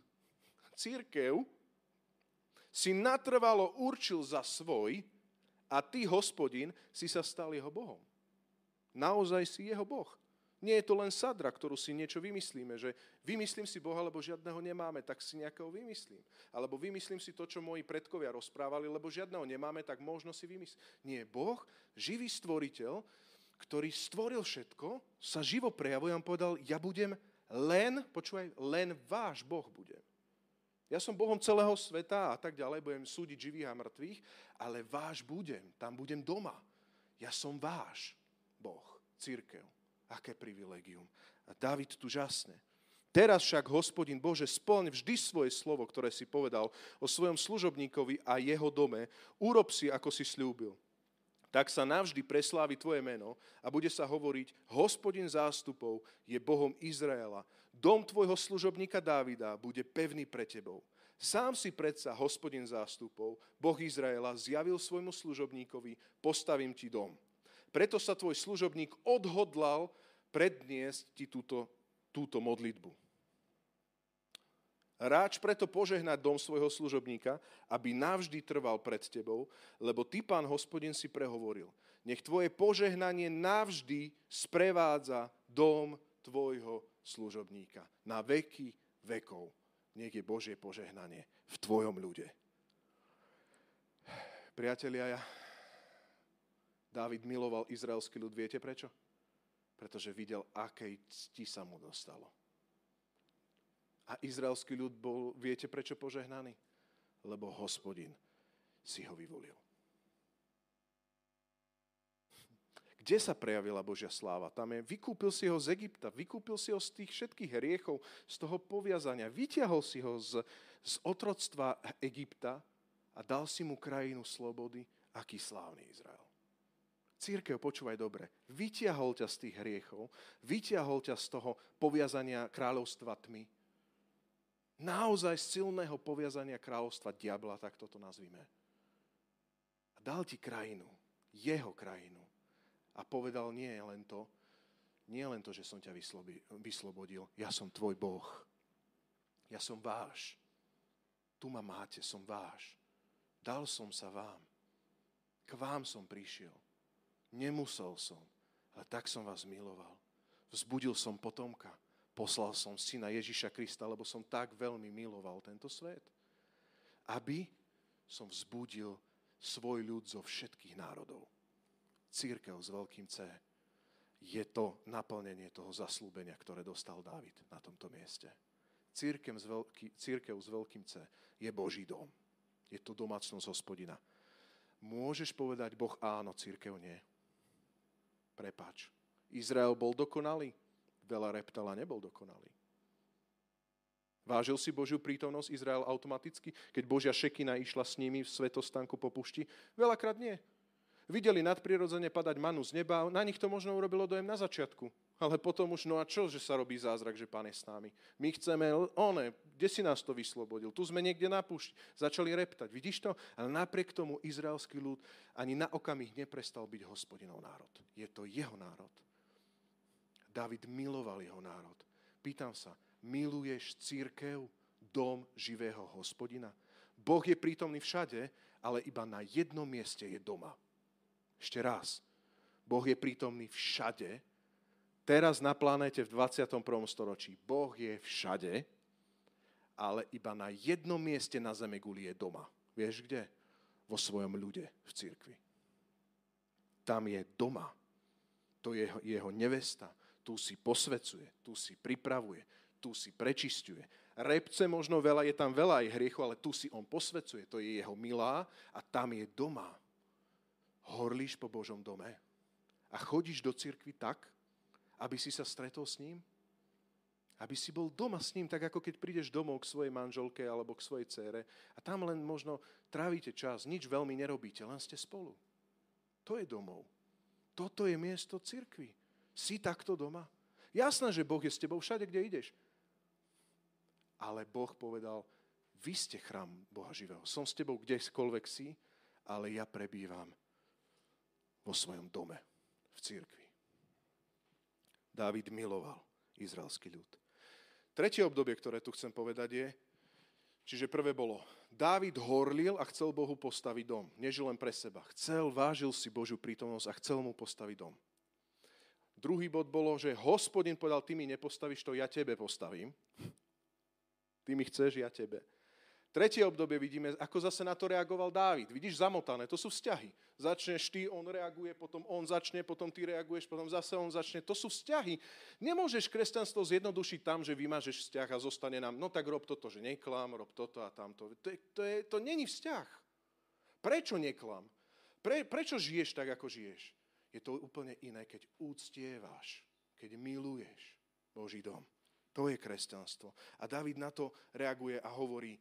církev, si natrvalo určil za svoj a ty, hospodin, si sa stal jeho Bohom. Naozaj si jeho Boh. Nie je to len sadra, ktorú si niečo vymyslíme, že vymyslím si Boha, lebo žiadneho nemáme, tak si nejakého vymyslím. Alebo vymyslím si to, čo moji predkovia rozprávali, lebo žiadneho nemáme, tak možno si vymyslím. Nie, Boh, živý stvoriteľ, ktorý stvoril všetko, sa živo prejavuje a povedal, ja budem len, počúvaj, len váš Boh budem. Ja som Bohom celého sveta a tak ďalej, budem súdiť živých a mŕtvych, ale váš budem, tam budem doma. Ja som váš Boh, církev. Aké privilegium. A David tu žasne. Teraz však, hospodin Bože, splň vždy svoje slovo, ktoré si povedal o svojom služobníkovi a jeho dome. Urob si, ako si slúbil. Tak sa navždy preslávi tvoje meno a bude sa hovoriť, hospodin zástupov je Bohom Izraela Dom tvojho služobníka Dávida bude pevný pre tebou. Sám si predsa, hospodin zástupov, Boh Izraela, zjavil svojmu služobníkovi, postavím ti dom. Preto sa tvoj služobník odhodlal predniesť ti túto, túto modlitbu. Ráč preto požehnať dom svojho služobníka, aby navždy trval pred tebou, lebo ty, pán hospodin, si prehovoril. Nech tvoje požehnanie navždy sprevádza dom tvojho služobníka. Na veky vekov. Nech je Božie požehnanie v tvojom ľude. Priatelia, ja, Dávid miloval izraelský ľud. Viete prečo? Pretože videl, akej cti sa mu dostalo. A izraelský ľud bol, viete prečo požehnaný? Lebo hospodin si ho vyvolil. Kde sa prejavila Božia sláva? Tam je, vykúpil si ho z Egypta, vykúpil si ho z tých všetkých hriechov, z toho poviazania, vyťahol si ho z, z otroctva Egypta a dal si mu krajinu slobody, aký slávny Izrael. Církev, počúvaj dobre, vyťahol ťa z tých hriechov, vyťahol ťa z toho poviazania kráľovstva tmy, naozaj silného poviazania kráľovstva diabla, tak toto nazvime. A dal ti krajinu, jeho krajinu, a povedal, nie len to, nie len to, že som ťa vyslobodil, ja som tvoj Boh. Ja som váš. Tu ma máte, som váš. Dal som sa vám. K vám som prišiel. Nemusel som, ale tak som vás miloval. Vzbudil som potomka. Poslal som syna Ježiša Krista, lebo som tak veľmi miloval tento svet. Aby som vzbudil svoj ľud zo všetkých národov církev s veľkým C je to naplnenie toho zaslúbenia, ktoré dostal Dávid na tomto mieste. Církev s, veľký, církev s veľkým C je Boží dom. Je to domácnosť hospodina. Môžeš povedať Boh áno, církev nie. Prepač. Izrael bol dokonalý, veľa reptala nebol dokonalý. Vážil si Božiu prítomnosť Izrael automaticky, keď Božia šekina išla s nimi v svetostánku po pušti? Veľakrát nie videli nadprirodzene padať manu z neba, na nich to možno urobilo dojem na začiatku. Ale potom už, no a čo, že sa robí zázrak, že Pán je s nami? My chceme, one, kde si nás to vyslobodil? Tu sme niekde na púšť, začali reptať. Vidíš to? Ale napriek tomu izraelský ľud ani na okamih neprestal byť hospodinov národ. Je to jeho národ. David miloval jeho národ. Pýtam sa, miluješ církev, dom živého hospodina? Boh je prítomný všade, ale iba na jednom mieste je doma. Ešte raz. Boh je prítomný všade. Teraz na planéte v 21. storočí. Boh je všade, ale iba na jednom mieste na zeme guli je doma. Vieš kde? Vo svojom ľude v cirkvi. Tam je doma. To je jeho, jeho nevesta. Tu si posvecuje, tu si pripravuje, tu si prečistuje. Repce možno veľa, je tam veľa aj hriechu, ale tu si on posvecuje. To je jeho milá a tam je doma horlíš po Božom dome a chodíš do cirkvi tak, aby si sa stretol s ním? Aby si bol doma s ním, tak ako keď prídeš domov k svojej manželke alebo k svojej cére a tam len možno trávite čas, nič veľmi nerobíte, len ste spolu. To je domov. Toto je miesto cirkvi. Si takto doma? Jasné, že Boh je s tebou všade, kde ideš. Ale Boh povedal, vy ste chrám Boha živého. Som s tebou kdekoľvek si, ale ja prebývam vo svojom dome, v církvi. Dávid miloval izraelský ľud. Tretie obdobie, ktoré tu chcem povedať je, čiže prvé bolo, Dávid horlil a chcel Bohu postaviť dom. Nežil len pre seba. Chcel, vážil si Božiu prítomnosť a chcel mu postaviť dom. Druhý bod bolo, že hospodin povedal, ty mi nepostavíš to, ja tebe postavím. Ty mi chceš, ja tebe. Tretie obdobie vidíme, ako zase na to reagoval Dávid. Vidíš, zamotané, to sú vzťahy. Začneš ty, on reaguje, potom on začne, potom ty reaguješ, potom zase on začne. To sú vzťahy. Nemôžeš kresťanstvo zjednodušiť tam, že vymažeš vzťah a zostane nám, no tak rob toto, že neklam, rob toto a tamto. To, je, to, je, to není vzťah. Prečo neklam? Pre, prečo žiješ tak, ako žiješ? Je to úplne iné, keď úctievaš, keď miluješ Boží dom. To je kresťanstvo. A David na to reaguje a hovorí,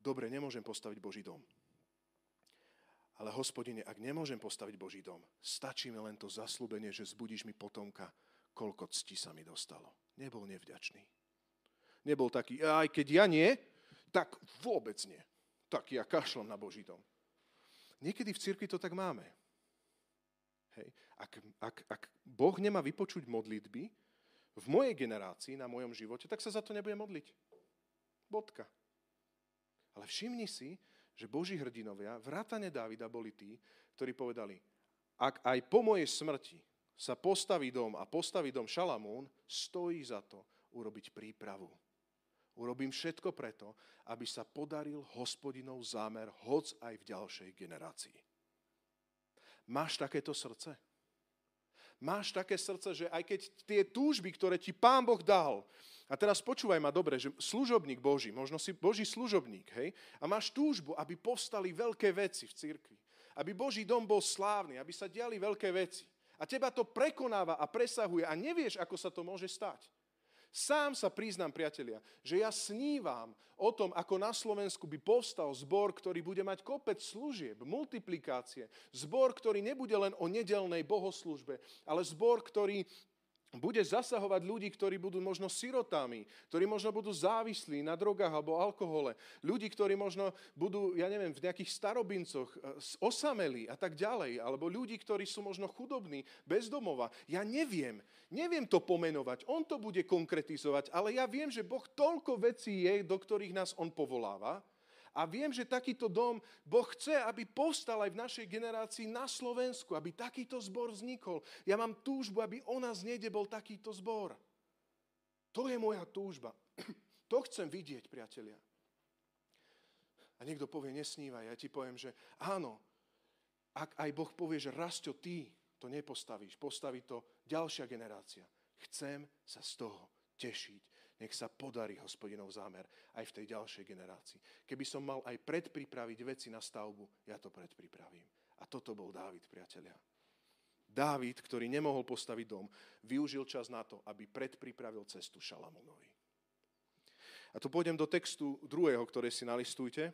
dobre, nemôžem postaviť Boží dom. Ale hospodine, ak nemôžem postaviť Boží dom, stačí mi len to zaslúbenie, že zbudíš mi potomka, koľko cti sa mi dostalo. Nebol nevďačný. Nebol taký, aj keď ja nie, tak vôbec nie. Tak ja kašlom na Boží dom. Niekedy v cirkvi to tak máme. Hej. Ak, ak, ak Boh nemá vypočuť modlitby v mojej generácii, na mojom živote, tak sa za to nebude modliť. Bodka. Ale všimni si, že Boží hrdinovia, vrátane Dávida, boli tí, ktorí povedali, ak aj po mojej smrti sa postaví dom a postaví dom Šalamún, stojí za to urobiť prípravu Urobím všetko preto, aby sa podaril hospodinov zámer, hoc aj v ďalšej generácii. Máš takéto srdce? Máš také srdce, že aj keď tie túžby, ktoré ti Pán Boh dal, a teraz počúvaj ma dobre, že služobník Boží, možno si Boží služobník, hej, a máš túžbu, aby povstali veľké veci v cirkvi, aby Boží dom bol slávny, aby sa diali veľké veci. A teba to prekonáva a presahuje a nevieš, ako sa to môže stať. Sám sa priznám, priatelia, že ja snívam o tom, ako na Slovensku by povstal zbor, ktorý bude mať kopec služieb, multiplikácie. Zbor, ktorý nebude len o nedelnej bohoslužbe, ale zbor, ktorý bude zasahovať ľudí, ktorí budú možno sirotami, ktorí možno budú závislí na drogách alebo alkohole, ľudí, ktorí možno budú, ja neviem, v nejakých starobincoch e, osamelí a tak ďalej, alebo ľudí, ktorí sú možno chudobní, bezdomova. Ja neviem, neviem to pomenovať, on to bude konkretizovať, ale ja viem, že Boh toľko vecí je, do ktorých nás on povoláva, a viem, že takýto dom Boh chce, aby postal aj v našej generácii na Slovensku, aby takýto zbor vznikol. Ja mám túžbu, aby o nás niekde bol takýto zbor. To je moja túžba. To chcem vidieť, priatelia. A niekto povie, nesnívaj. Ja ti poviem, že áno, ak aj Boh povie, že Rasto, ty to nepostavíš, postaví to ďalšia generácia. Chcem sa z toho tešiť nech sa podarí hospodinov zámer aj v tej ďalšej generácii. Keby som mal aj predpripraviť veci na stavbu, ja to predpripravím. A toto bol Dávid, priatelia. Dávid, ktorý nemohol postaviť dom, využil čas na to, aby predpripravil cestu Šalamúnovi. A tu pôjdem do textu druhého, ktoré si nalistujte.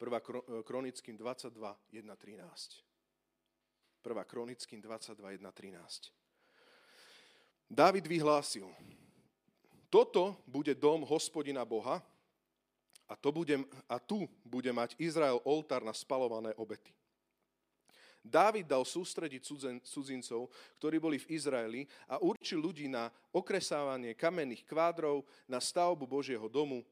1. Kronickým 22, 1, 13. 1. Kronickým 22, 1, 13. Dávid vyhlásil, toto bude dom hospodina Boha a, to bude, a tu bude mať Izrael oltár na spalované obety. Dávid dal sústrediť cudzincov, ktorí boli v Izraeli a určil ľudí na okresávanie kamenných kvádrov, na stavbu Božieho domu.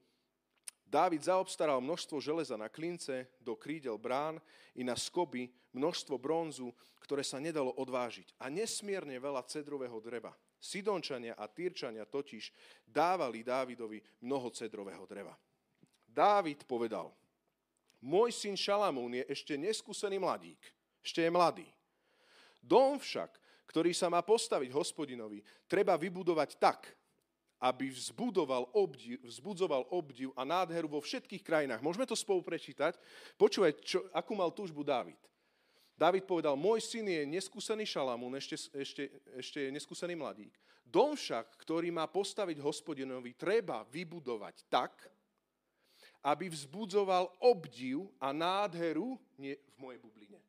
Dávid zaobstaral množstvo železa na klince, do krídel brán i na skoby, množstvo bronzu, ktoré sa nedalo odvážiť a nesmierne veľa cedrového dreva. Sidončania a Týrčania totiž dávali Dávidovi mnoho cedrového dreva. Dávid povedal, môj syn Šalamún je ešte neskúsený mladík, ešte je mladý. Dom však, ktorý sa má postaviť hospodinovi, treba vybudovať tak, aby vzbudoval obdiv, vzbudzoval obdiv a nádheru vo všetkých krajinách. Môžeme to spolu prečítať? Počúvaj, čo, akú mal túžbu Dávid. David povedal, môj syn je neskúsený šalamún, ešte, ešte, ešte je neskúsený mladík. Dom však, ktorý má postaviť hospodinovi, treba vybudovať tak, aby vzbudzoval obdiv a nádheru nie v mojej bubline.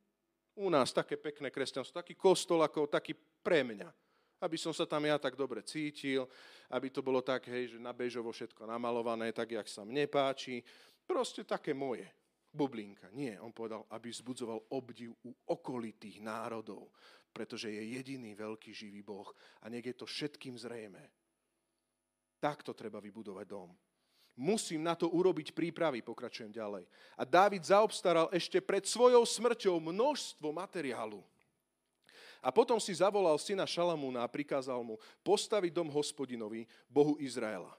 U nás také pekné kresťanstvo, taký kostol ako taký pre mňa. Aby som sa tam ja tak dobre cítil, aby to bolo tak, hej, že na bežovo všetko namalované, tak, jak sa mne páči. Proste také moje bublinka. Nie, on povedal, aby vzbudzoval obdiv u okolitých národov, pretože je jediný veľký živý Boh a nech je to všetkým zrejme. Takto treba vybudovať dom. Musím na to urobiť prípravy, pokračujem ďalej. A Dávid zaobstaral ešte pred svojou smrťou množstvo materiálu. A potom si zavolal syna Šalamúna a prikázal mu postaviť dom hospodinovi, Bohu Izraela.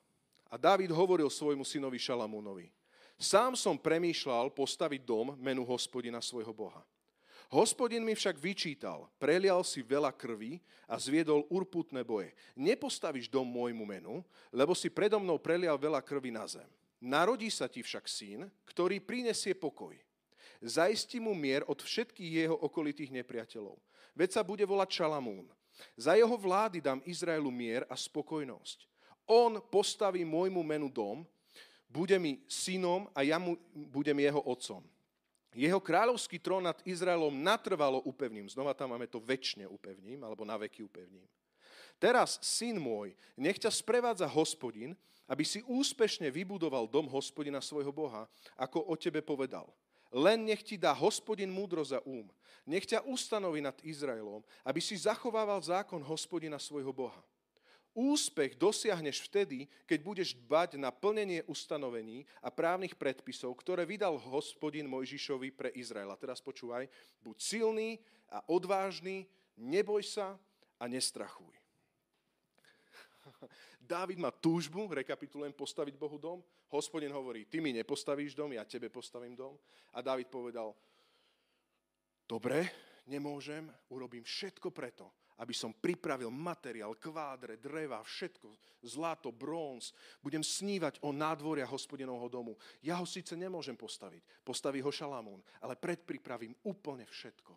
A Dávid hovoril svojmu synovi Šalamúnovi, Sám som premýšľal postaviť dom menu hospodina svojho Boha. Hospodin mi však vyčítal, prelial si veľa krvi a zviedol urputné boje. Nepostavíš dom môjmu menu, lebo si predo mnou prelial veľa krvi na zem. Narodí sa ti však syn, ktorý prinesie pokoj. Zajistí mu mier od všetkých jeho okolitých nepriateľov. Veď sa bude volať Šalamún. Za jeho vlády dám Izraelu mier a spokojnosť. On postaví môjmu menu dom bude mi synom a ja mu budem jeho otcom. Jeho kráľovský trón nad Izraelom natrvalo upevním. Znova tam máme to väčšine upevním, alebo na veky upevním. Teraz, syn môj, nech ťa sprevádza hospodin, aby si úspešne vybudoval dom hospodina svojho Boha, ako o tebe povedal. Len nech ti dá hospodin múdro za úm. Nech ťa ustanovi nad Izraelom, aby si zachovával zákon hospodina svojho Boha. Úspech dosiahneš vtedy, keď budeš dbať na plnenie ustanovení a právnych predpisov, ktoré vydal hospodin Mojžišovi pre Izrael. A teraz počúvaj, buď silný a odvážny, neboj sa a nestrachuj. Dávid má túžbu, rekapitulujem, postaviť Bohu dom. Hospodin hovorí, ty mi nepostavíš dom, ja tebe postavím dom. A Dávid povedal, dobre, nemôžem, urobím všetko preto, aby som pripravil materiál, kvádre, dreva, všetko, zlato, bronz. Budem snívať o nádvoria hospodinovho domu. Ja ho síce nemôžem postaviť, postaví ho Šalamún, ale predpripravím úplne všetko.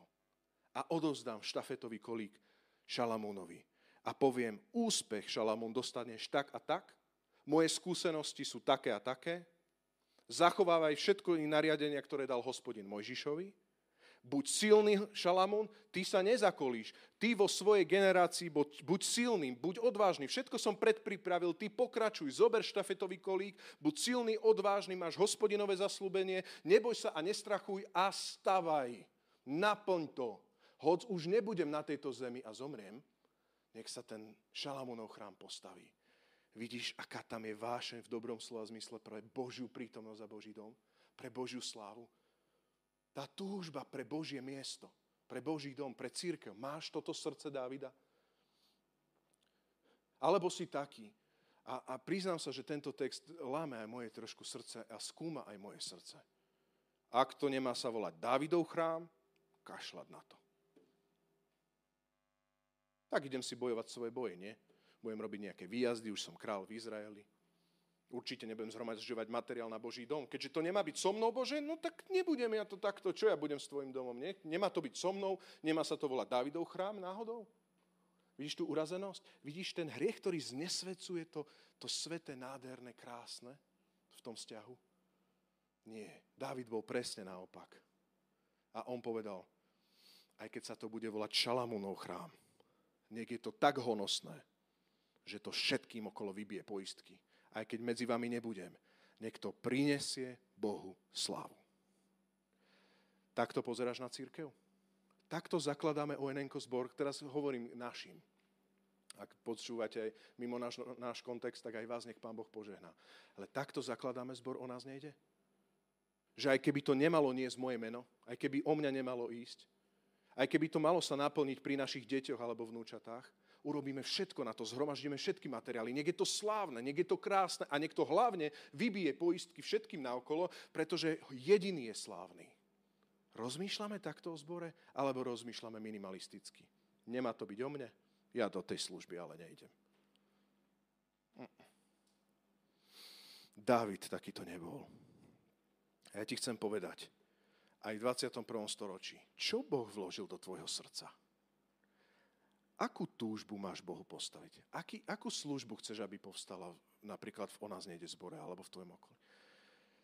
A odozdám štafetový kolík Šalamúnovi. A poviem, úspech Šalamún dostaneš tak a tak, moje skúsenosti sú také a také, zachovávaj všetko nariadenia, ktoré dal hospodin Mojžišovi, buď silný Šalamún, ty sa nezakolíš. Ty vo svojej generácii buď, silný, buď odvážny. Všetko som predpripravil, ty pokračuj, zober štafetový kolík, buď silný, odvážny, máš hospodinové zaslúbenie, neboj sa a nestrachuj a stavaj. Naplň to. Hoď už nebudem na tejto zemi a zomriem, nech sa ten Šalamúnov chrám postaví. Vidíš, aká tam je vášeň v dobrom slova zmysle pre Božiu prítomnosť a Boží dom, pre Božiu slávu tá túžba pre Božie miesto, pre Boží dom, pre církev. Máš toto srdce Dávida? Alebo si taký, a, a priznám sa, že tento text láme aj moje trošku srdce a skúma aj moje srdce. Ak to nemá sa volať Dávidov chrám, kašľať na to. Tak idem si bojovať svoje boje, nie? Budem robiť nejaké výjazdy, už som král v Izraeli. Určite nebudem zhromažďovať materiál na Boží dom. Keďže to nemá byť so mnou, Bože, no tak nebudem ja to takto. Čo ja budem s tvojim domom? Nie? Nemá to byť so mnou, nemá sa to volať Dávidov chrám náhodou? Vidíš tú urazenosť? Vidíš ten hriech, ktorý znesvecuje to, to sveté, nádherné, krásne v tom vzťahu? Nie. Dávid bol presne naopak. A on povedal, aj keď sa to bude volať Šalamúnov chrám, nech je to tak honosné, že to všetkým okolo vybije poistky aj keď medzi vami nebudem. Niekto prinesie Bohu slávu. Takto pozeráš na církev? Takto zakladáme ONNko zbor, teraz hovorím našim. Ak počúvate aj mimo náš, náš kontext, tak aj vás nech Pán Boh požehná. Ale takto zakladáme zbor, o nás nejde? Že aj keby to nemalo niesť moje meno, aj keby o mňa nemalo ísť, aj keby to malo sa naplniť pri našich deťoch alebo vnúčatách, urobíme všetko na to, zhromaždíme všetky materiály. Nech je to slávne, nech je to krásne a nech to hlavne vybije poistky všetkým naokolo, pretože jediný je slávny. Rozmýšľame takto o zbore, alebo rozmýšľame minimalisticky? Nemá to byť o mne? Ja do tej služby ale nejdem. Dávid takýto nebol. A ja ti chcem povedať, aj v 21. storočí, čo Boh vložil do tvojho srdca? Akú túžbu máš Bohu postaviť? Aký, akú službu chceš, aby povstala napríklad v O nás nejde zbore alebo v tvojom okolí?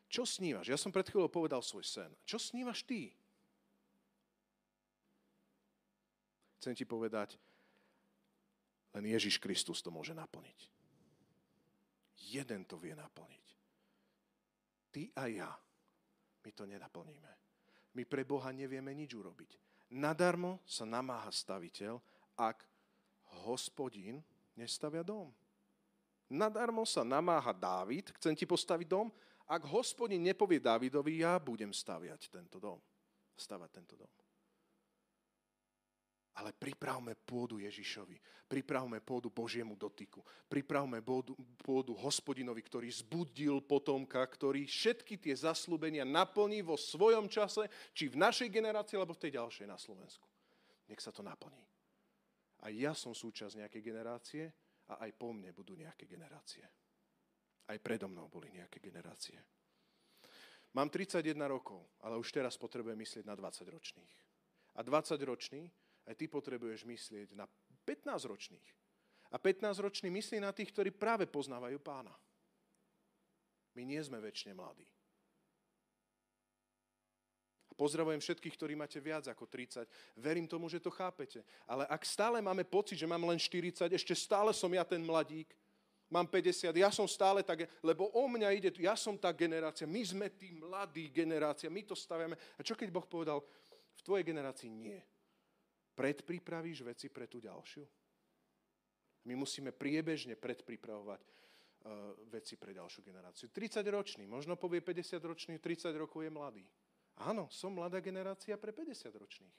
Čo snívaš? Ja som pred chvíľou povedal svoj sen. Čo snívaš ty? Chcem ti povedať, len Ježiš Kristus to môže naplniť. Jeden to vie naplniť. Ty a ja. My to nenaplníme. My pre Boha nevieme nič urobiť. Nadarmo sa namáha staviteľ, ak hospodin nestavia dom. Nadarmo sa namáha Dávid, chcem ti postaviť dom, ak hospodin nepovie Dávidovi, ja budem staviať tento dom. Stavať tento dom. Ale pripravme pôdu Ježišovi. Pripravme pôdu Božiemu dotyku. Pripravme pôdu, pôdu hospodinovi, ktorý zbudil potomka, ktorý všetky tie zaslúbenia naplní vo svojom čase, či v našej generácii, alebo v tej ďalšej na Slovensku. Nech sa to naplní. A ja som súčasť nejakej generácie a aj po mne budú nejaké generácie. Aj predo mnou boli nejaké generácie. Mám 31 rokov, ale už teraz potrebujem myslieť na 20 ročných. A 20 ročný, aj ty potrebuješ myslieť na 15 ročných. A 15 ročný myslí na tých, ktorí práve poznávajú pána. My nie sme väčšine mladí. Pozdravujem všetkých, ktorí máte viac ako 30. Verím tomu, že to chápete. Ale ak stále máme pocit, že mám len 40, ešte stále som ja ten mladík, mám 50, ja som stále tak, lebo o mňa ide, ja som tá generácia, my sme tí mladí generácia, my to staviame. A čo keď Boh povedal, v tvojej generácii nie. Predpripravíš veci pre tú ďalšiu? My musíme priebežne predpripravovať uh, veci pre ďalšiu generáciu. 30 ročný, možno povie 50 ročný, 30 rokov je mladý. Áno, som mladá generácia pre 50 ročných.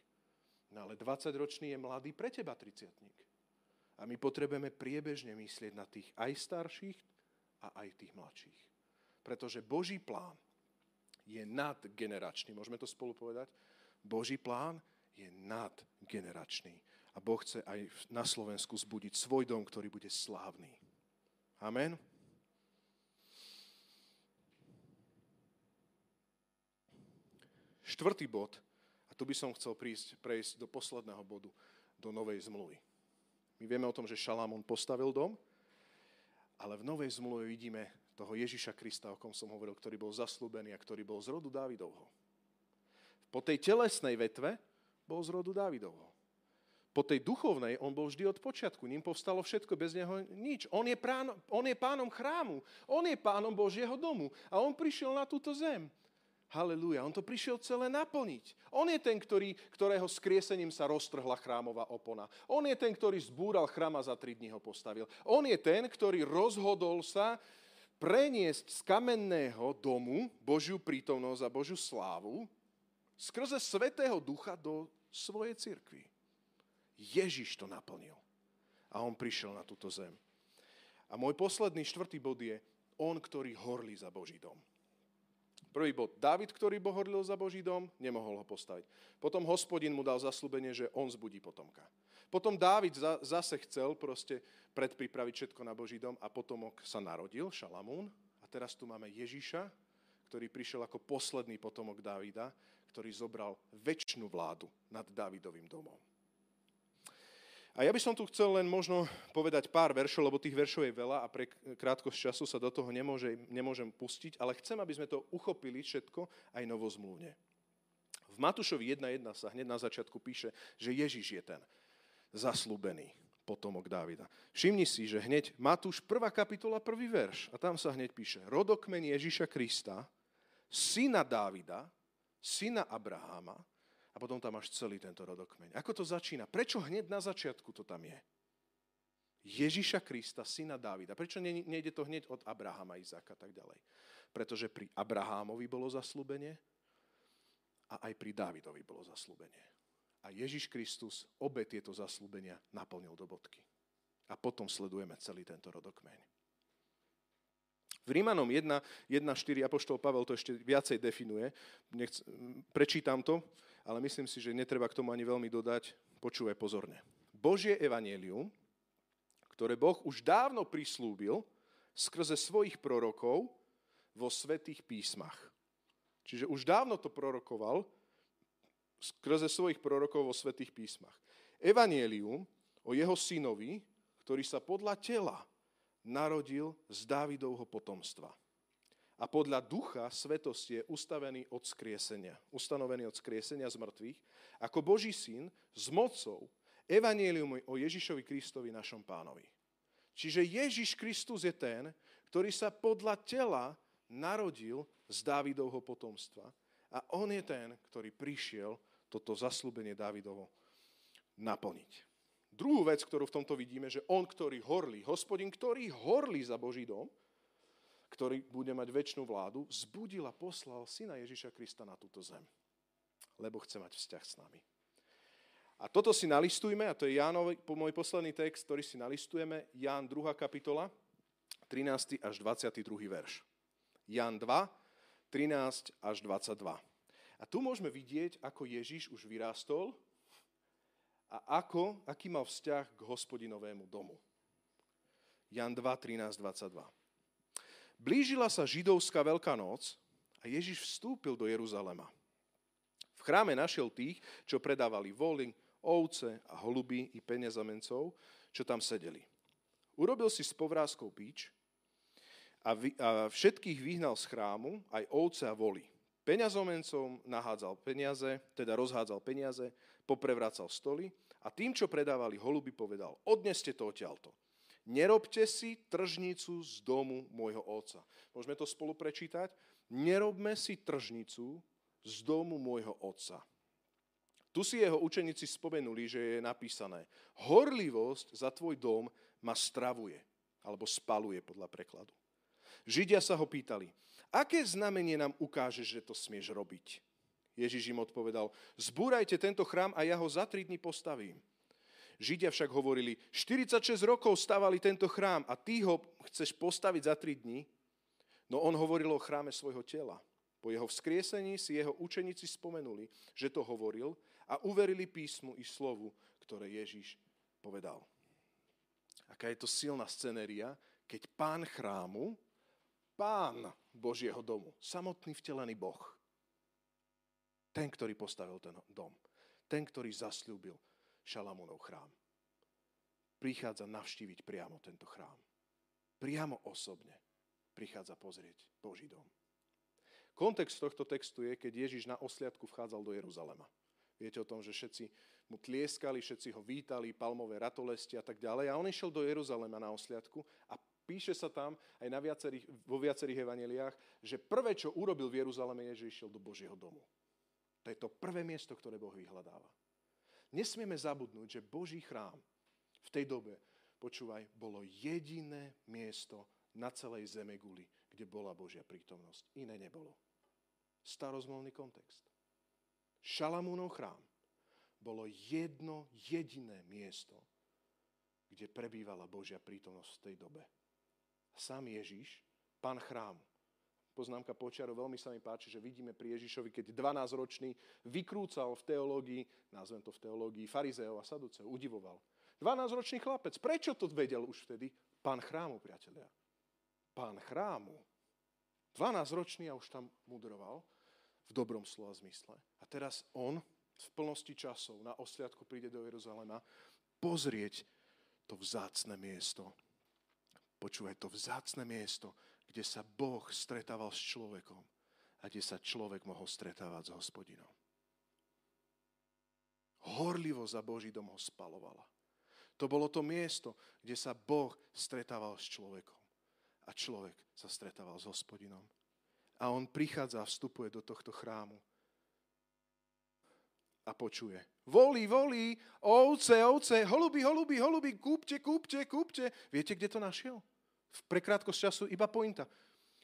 No ale 20 ročný je mladý pre teba 30 A my potrebujeme priebežne myslieť na tých aj starších a aj tých mladších. Pretože Boží plán je nadgeneračný. Môžeme to spolu povedať? Boží plán je nadgeneračný. A Boh chce aj na Slovensku zbudiť svoj dom, ktorý bude slávny. Amen. Štvrtý bod, a tu by som chcel prísť, prejsť do posledného bodu, do Novej zmluvy. My vieme o tom, že Šalamón postavil dom, ale v Novej zmluve vidíme toho Ježiša Krista, o kom som hovoril, ktorý bol zaslúbený a ktorý bol z rodu Dávidovho. Po tej telesnej vetve bol z rodu Dávidovho. Po tej duchovnej on bol vždy od počiatku. Ním povstalo všetko, bez neho nič. On je, práno, on je pánom chrámu. On je pánom Božieho domu. A on prišiel na túto zem. Halelúja. On to prišiel celé naplniť. On je ten, ktorý, ktorého skriesením sa roztrhla chrámová opona. On je ten, ktorý zbúral chrám a za tri dní ho postavil. On je ten, ktorý rozhodol sa preniesť z kamenného domu Božiu prítomnosť a Božiu slávu skrze Svetého Ducha do svojej cirkvi. Ježiš to naplnil. A on prišiel na túto zem. A môj posledný štvrtý bod je on, ktorý horlí za Boží dom. Prvý bod. Dávid, ktorý bohorlil za Boží dom, nemohol ho postaviť. Potom hospodin mu dal zaslúbenie, že on zbudí potomka. Potom Dávid zase chcel proste predpripraviť všetko na Boží dom a potomok sa narodil, Šalamún. A teraz tu máme Ježíša, ktorý prišiel ako posledný potomok Dávida, ktorý zobral väčšinu vládu nad Dávidovým domom. A ja by som tu chcel len možno povedať pár veršov, lebo tých veršov je veľa a pre krátkosť času sa do toho nemôže, nemôžem pustiť, ale chcem, aby sme to uchopili všetko aj novozmluvne. V Matúšovi 1.1 sa hneď na začiatku píše, že Ježiš je ten zaslúbený potomok Dávida. Všimni si, že hneď Matúš 1. kapitola, 1. verš, a tam sa hneď píše, rodokmen Ježiša Krista, syna Dávida, syna Abraháma, a potom tam máš celý tento rodokmeň. Ako to začína? Prečo hneď na začiatku to tam je? Ježiša Krista, syna Dávida. Prečo nejde to hneď od Abrahama, Izáka a tak ďalej? Pretože pri Abrahámovi bolo zaslúbenie a aj pri Dávidovi bolo zaslúbenie. A Ježiš Kristus obe tieto zaslúbenia naplnil do bodky. A potom sledujeme celý tento rodokmeň. V Rímanom 1, 1.4 Apoštol Pavel to ešte viacej definuje. Nechc, prečítam to ale myslím si, že netreba k tomu ani veľmi dodať. Počúvaj pozorne. Božie evanielium, ktoré Boh už dávno prislúbil skrze svojich prorokov vo svetých písmach. Čiže už dávno to prorokoval skrze svojich prorokov vo svetých písmach. Evanielium o jeho synovi, ktorý sa podľa tela narodil z Dávidovho potomstva a podľa ducha svetosti je ustavený od skriesenia, ustanovený od skriesenia z mŕtvych, ako Boží syn s mocou evanielium o Ježišovi Kristovi, našom pánovi. Čiže Ježiš Kristus je ten, ktorý sa podľa tela narodil z Dávidovho potomstva a on je ten, ktorý prišiel toto zaslúbenie Dávidovo naplniť. Druhú vec, ktorú v tomto vidíme, že on, ktorý horlí, hospodin, ktorý horlí za Boží dom, ktorý bude mať väčšinu vládu, zbudil a poslal syna Ježiša Krista na túto zem. Lebo chce mať vzťah s nami. A toto si nalistujme, a to je Jánov, môj posledný text, ktorý si nalistujeme, Ján 2. kapitola, 13. až 22. verš. Ján 2, 13 až 22. A tu môžeme vidieť, ako Ježiš už vyrástol a ako, aký mal vzťah k hospodinovému domu. Jan 2, 13, 22. Blížila sa židovská veľká noc a Ježiš vstúpil do Jeruzalema. V chráme našiel tých, čo predávali voly, ovce a holuby i peniazamencov, čo tam sedeli. Urobil si s povrázkou píč a, všetkých vyhnal z chrámu, aj ovce a voly. Peňazomencom nahádzal peniaze, teda rozhádzal peniaze, poprevracal stoly a tým, čo predávali holuby, povedal, odneste to odtiaľto Nerobte si tržnicu z domu môjho otca. Môžeme to spolu prečítať? Nerobme si tržnicu z domu môjho otca. Tu si jeho učeníci spomenuli, že je napísané, horlivosť za tvoj dom ma stravuje, alebo spaluje podľa prekladu. Židia sa ho pýtali, aké znamenie nám ukáže, že to smieš robiť? Ježiš im odpovedal, zbúrajte tento chrám a ja ho za tri dní postavím. Židia však hovorili, 46 rokov stavali tento chrám a ty ho chceš postaviť za 3 dní? No on hovoril o chráme svojho tela. Po jeho vzkriesení si jeho učeníci spomenuli, že to hovoril a uverili písmu i slovu, ktoré Ježíš povedal. Aká je to silná scenéria, keď pán chrámu, pán Božieho domu, samotný vtelený Boh, ten, ktorý postavil ten dom, ten, ktorý zasľúbil Šalamúnov chrám, prichádza navštíviť priamo tento chrám. Priamo osobne prichádza pozrieť Boží dom. Kontext tohto textu je, keď Ježiš na osliadku vchádzal do Jeruzalema. Viete o tom, že všetci mu tlieskali, všetci ho vítali, palmové ratolesti a tak ďalej. A on išiel do Jeruzalema na osliadku a píše sa tam aj na viacerých, vo viacerých evaneliách, že prvé, čo urobil v Jeruzaleme, je, že išiel do Božieho domu. To je to prvé miesto, ktoré Boh vyhľadáva. Nesmieme zabudnúť, že Boží chrám v tej dobe, počúvaj, bolo jediné miesto na celej zeme guli, kde bola Božia prítomnosť. Iné nebolo. Starozmolný kontext. Šalamúnov chrám bolo jedno jediné miesto, kde prebývala Božia prítomnosť v tej dobe. Sám Ježiš, pán chrámu. Poznámka počiaru, veľmi sa mi páči, že vidíme pri Ježišovi, keď 12-ročný vykrúcal v teológii, nazvem to v teológii, farizeov a saduceov, udivoval. 12-ročný chlapec, prečo to vedel už vtedy? Pán chrámu, priatelia pán chrámu, 12-ročný a už tam mudroval, v dobrom slova zmysle. A teraz on v plnosti časov na osliadku príde do Jeruzalema pozrieť to vzácne miesto. Počúvaj, to vzácne miesto, kde sa Boh stretával s človekom a kde sa človek mohol stretávať s hospodinom. Horlivo za Boží dom ho spalovala. To bolo to miesto, kde sa Boh stretával s človekom a človek sa stretával s hospodinom. A on prichádza a vstupuje do tohto chrámu a počuje. Volí, volí, ovce, ovce, holuby, holuby, holuby, kúpte, kúpte, kúpte. Viete, kde to našiel? V prekrátkosť času iba pointa.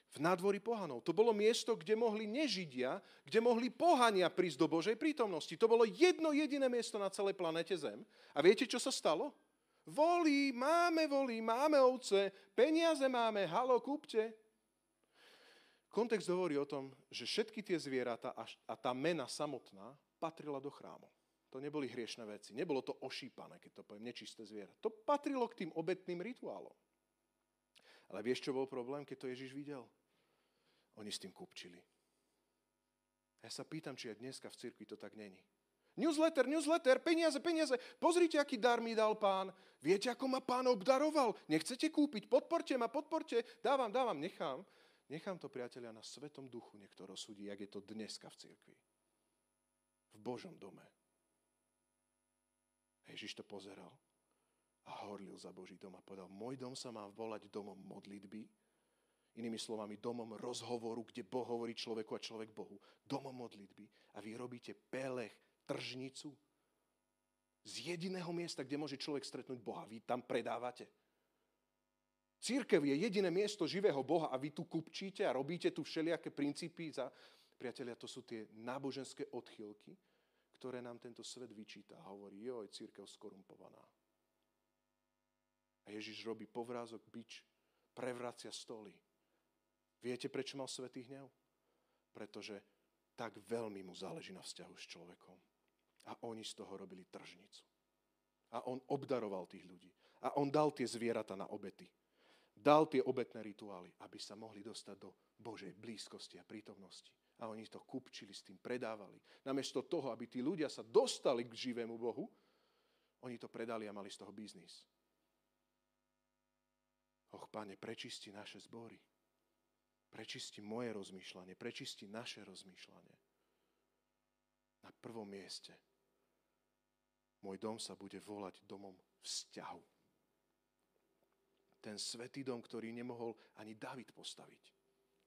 V nádvorí pohanov. To bolo miesto, kde mohli nežidia, kde mohli pohania prísť do Božej prítomnosti. To bolo jedno jediné miesto na celej planete Zem. A viete, čo sa stalo? Volí, máme volí, máme ovce, peniaze máme, halo, kúpte. Kontext hovorí o tom, že všetky tie zvieratá a tá mena samotná patrila do chrámu. To neboli hriešne veci. Nebolo to ošípané, keď to poviem, nečisté zviera. To patrilo k tým obetným rituálom. Ale vieš, čo bol problém, keď to Ježiš videl? Oni s tým kupčili. Ja sa pýtam, či aj dneska v cirkvi to tak není. Newsletter, newsletter, peniaze, peniaze. Pozrite, aký dar mi dal pán. Viete, ako ma pán obdaroval? Nechcete kúpiť? Podporte ma, podporte. Dávam, dávam, nechám. Nechám to, priatelia, na Svetom duchu niekto rozsudí, jak je to dneska v cirkvi. V Božom dome. Ježiš to pozeral a horlil za Boží dom a povedal, môj dom sa má volať domom modlitby, inými slovami domom rozhovoru, kde Boh hovorí človeku a človek Bohu. Domom modlitby. A vy robíte pelech tržnicu z jediného miesta, kde môže človek stretnúť Boha. Vy tam predávate. Církev je jediné miesto živého Boha a vy tu kupčíte a robíte tu všelijaké princípy. Za... Priatelia, to sú tie náboženské odchylky, ktoré nám tento svet vyčíta. Hovorí, joj, církev skorumpovaná. A Ježiš robí povrázok, bič, prevracia stoly. Viete, prečo mal svetý hnev? Pretože tak veľmi mu záleží na vzťahu s človekom. A oni z toho robili tržnicu. A on obdaroval tých ľudí. A on dal tie zvieratá na obety. Dal tie obetné rituály, aby sa mohli dostať do Božej blízkosti a prítomnosti. A oni to kupčili, s tým predávali. Namiesto toho, aby tí ľudia sa dostali k živému Bohu, oni to predali a mali z toho biznis. Och, pane, prečisti naše zbory. Prečisti moje rozmýšľanie, prečisti naše rozmýšľanie. Na prvom mieste môj dom sa bude volať domom vzťahu. Ten svetý dom, ktorý nemohol ani David postaviť.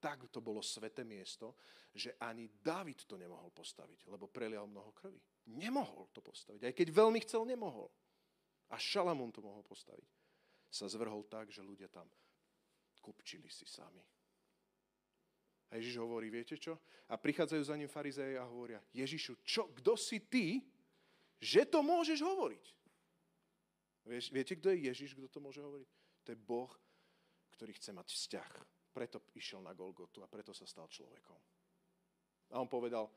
Tak to bolo sveté miesto, že ani David to nemohol postaviť, lebo prelial mnoho krvi. Nemohol to postaviť. Aj keď veľmi chcel, nemohol. A Šalamún to mohol postaviť. Sa zvrhol tak, že ľudia tam kupčili si sami. A Ježiš hovorí, viete čo? A prichádzajú za ním farizeji a hovoria, Ježišu, čo, kto si ty, že to môžeš hovoriť. Viete, kto je Ježiš, kto to môže hovoriť? To je Boh, ktorý chce mať vzťah. Preto išiel na Golgotu a preto sa stal človekom. A on povedal,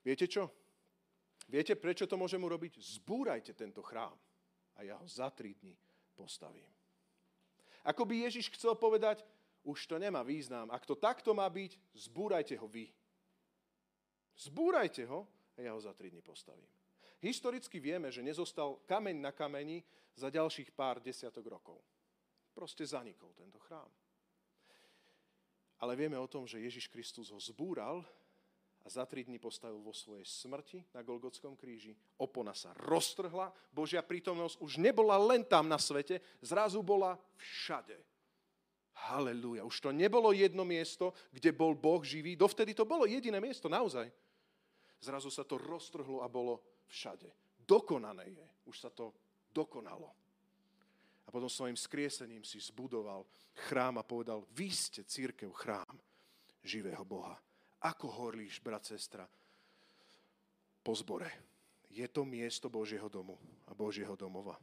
viete čo? Viete, prečo to môžem urobiť? Zbúrajte tento chrám a ja ho za tri dní postavím. Ako by Ježiš chcel povedať, už to nemá význam. Ak to takto má byť, zbúrajte ho vy. Zbúrajte ho a ja ho za tri dní postavím. Historicky vieme, že nezostal kameň na kameni za ďalších pár desiatok rokov. Proste zanikol tento chrám. Ale vieme o tom, že Ježiš Kristus ho zbúral a za tri dní postavil vo svojej smrti na Golgotskom kríži. Opona sa roztrhla, Božia prítomnosť už nebola len tam na svete, zrazu bola všade. Halelúja. Už to nebolo jedno miesto, kde bol Boh živý. Dovtedy to bolo jediné miesto, naozaj. Zrazu sa to roztrhlo a bolo všade. Dokonané je. Už sa to dokonalo. A potom svojim skriesením si zbudoval chrám a povedal, vy ste církev chrám živého Boha. Ako horlíš, brat, sestra, po zbore. Je to miesto Božieho domu a Božieho domova.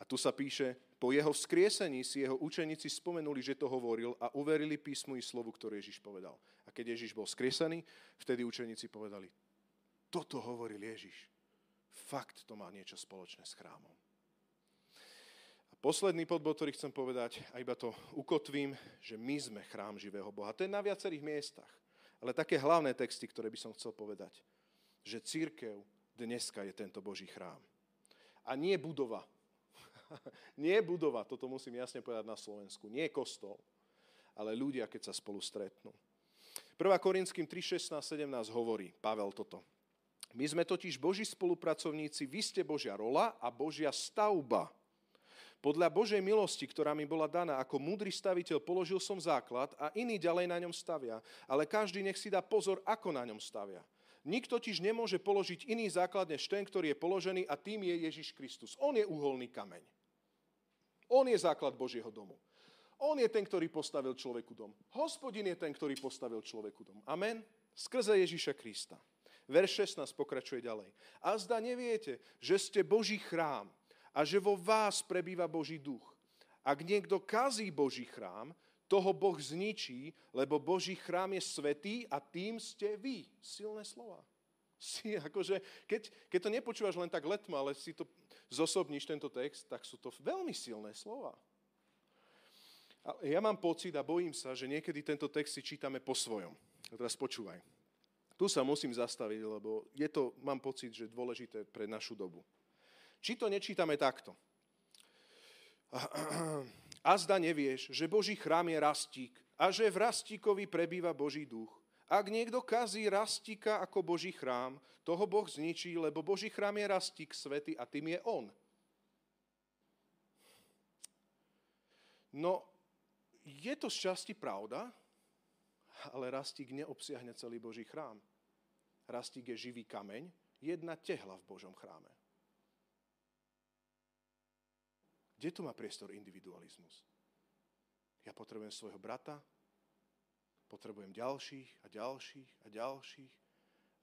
A tu sa píše, po jeho vzkriesení si jeho učeníci spomenuli, že to hovoril a uverili písmu i slovu, ktoré Ježiš povedal. A keď Ježiš bol skriesený, vtedy učeníci povedali, toto hovoril Ježiš. Fakt to má niečo spoločné s chrámom. Posledný podbod, ktorý chcem povedať, a iba to ukotvím, že my sme chrám živého Boha. To je na viacerých miestach. Ale také hlavné texty, ktoré by som chcel povedať, že církev dneska je tento Boží chrám. A nie budova, nie budova, toto musím jasne povedať na Slovensku, nie kostol, ale ľudia, keď sa spolu stretnú. 1. Korinským 3, 16, 17 hovorí Pavel toto. My sme totiž Boží spolupracovníci, vy ste Božia rola a Božia stavba. Podľa Božej milosti, ktorá mi bola daná ako múdry staviteľ, položil som základ a iní ďalej na ňom stavia. Ale každý nech si dá pozor, ako na ňom stavia. Nikto totiž nemôže položiť iný základ než ten, ktorý je položený a tým je Ježiš Kristus. On je uholný kameň. On je základ Božieho domu. On je ten, ktorý postavil človeku dom. Hospodin je ten, ktorý postavil človeku dom. Amen. Skrze Ježíša Krista. Verš 16 pokračuje ďalej. A zda neviete, že ste Boží chrám a že vo vás prebýva Boží duch. Ak niekto kazí Boží chrám, toho Boh zničí, lebo Boží chrám je svetý a tým ste vy. Silné slova. Si, akože, keď, keď to nepočúvaš len tak letmo, ale si to zosobníš tento text, tak sú to veľmi silné slova. A ja mám pocit a bojím sa, že niekedy tento text si čítame po svojom. A teraz počúvaj. Tu sa musím zastaviť, lebo je to, mám pocit, že dôležité pre našu dobu. Či to nečítame takto. A zda nevieš, že Boží chrám je rastík a že v rastíkovi prebýva Boží duch ak niekto kazí rastíka ako Boží chrám, toho Boh zničí, lebo Boží chrám je rastík svety a tým je On. No, je to z časti pravda, ale rastík neobsiahne celý Boží chrám. Rastík je živý kameň, jedna tehla v Božom chráme. Kde tu má priestor individualizmus? Ja potrebujem svojho brata, potrebujem ďalších a ďalších a ďalších,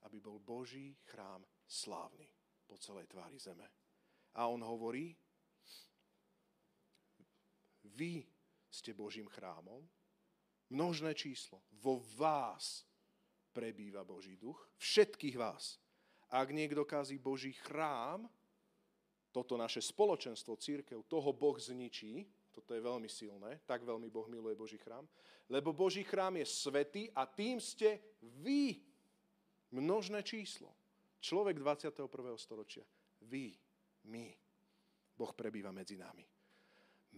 aby bol Boží chrám slávny po celej tvári zeme. A on hovorí, vy ste Božím chrámom, množné číslo, vo vás prebýva Boží duch, všetkých vás. Ak niekto kazí Boží chrám, toto naše spoločenstvo, církev, toho Boh zničí, toto je veľmi silné, tak veľmi Boh miluje Boží chrám. Lebo Boží chrám je svetý a tým ste vy. Množné číslo. Človek 21. storočia. Vy, my. Boh prebýva medzi nami.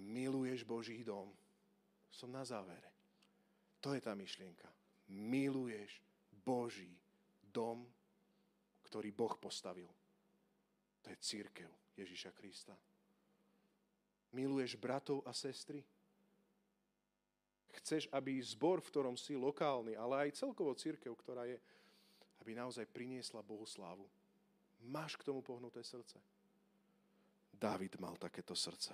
Miluješ Boží dom. Som na závere. To je tá myšlienka. Miluješ Boží dom, ktorý Boh postavil. To je církev Ježíša Krista. Miluješ bratov a sestry? Chceš, aby zbor, v ktorom si lokálny, ale aj celkovo církev, ktorá je, aby naozaj priniesla Bohu slávu. Máš k tomu pohnuté srdce? Dávid mal takéto srdce.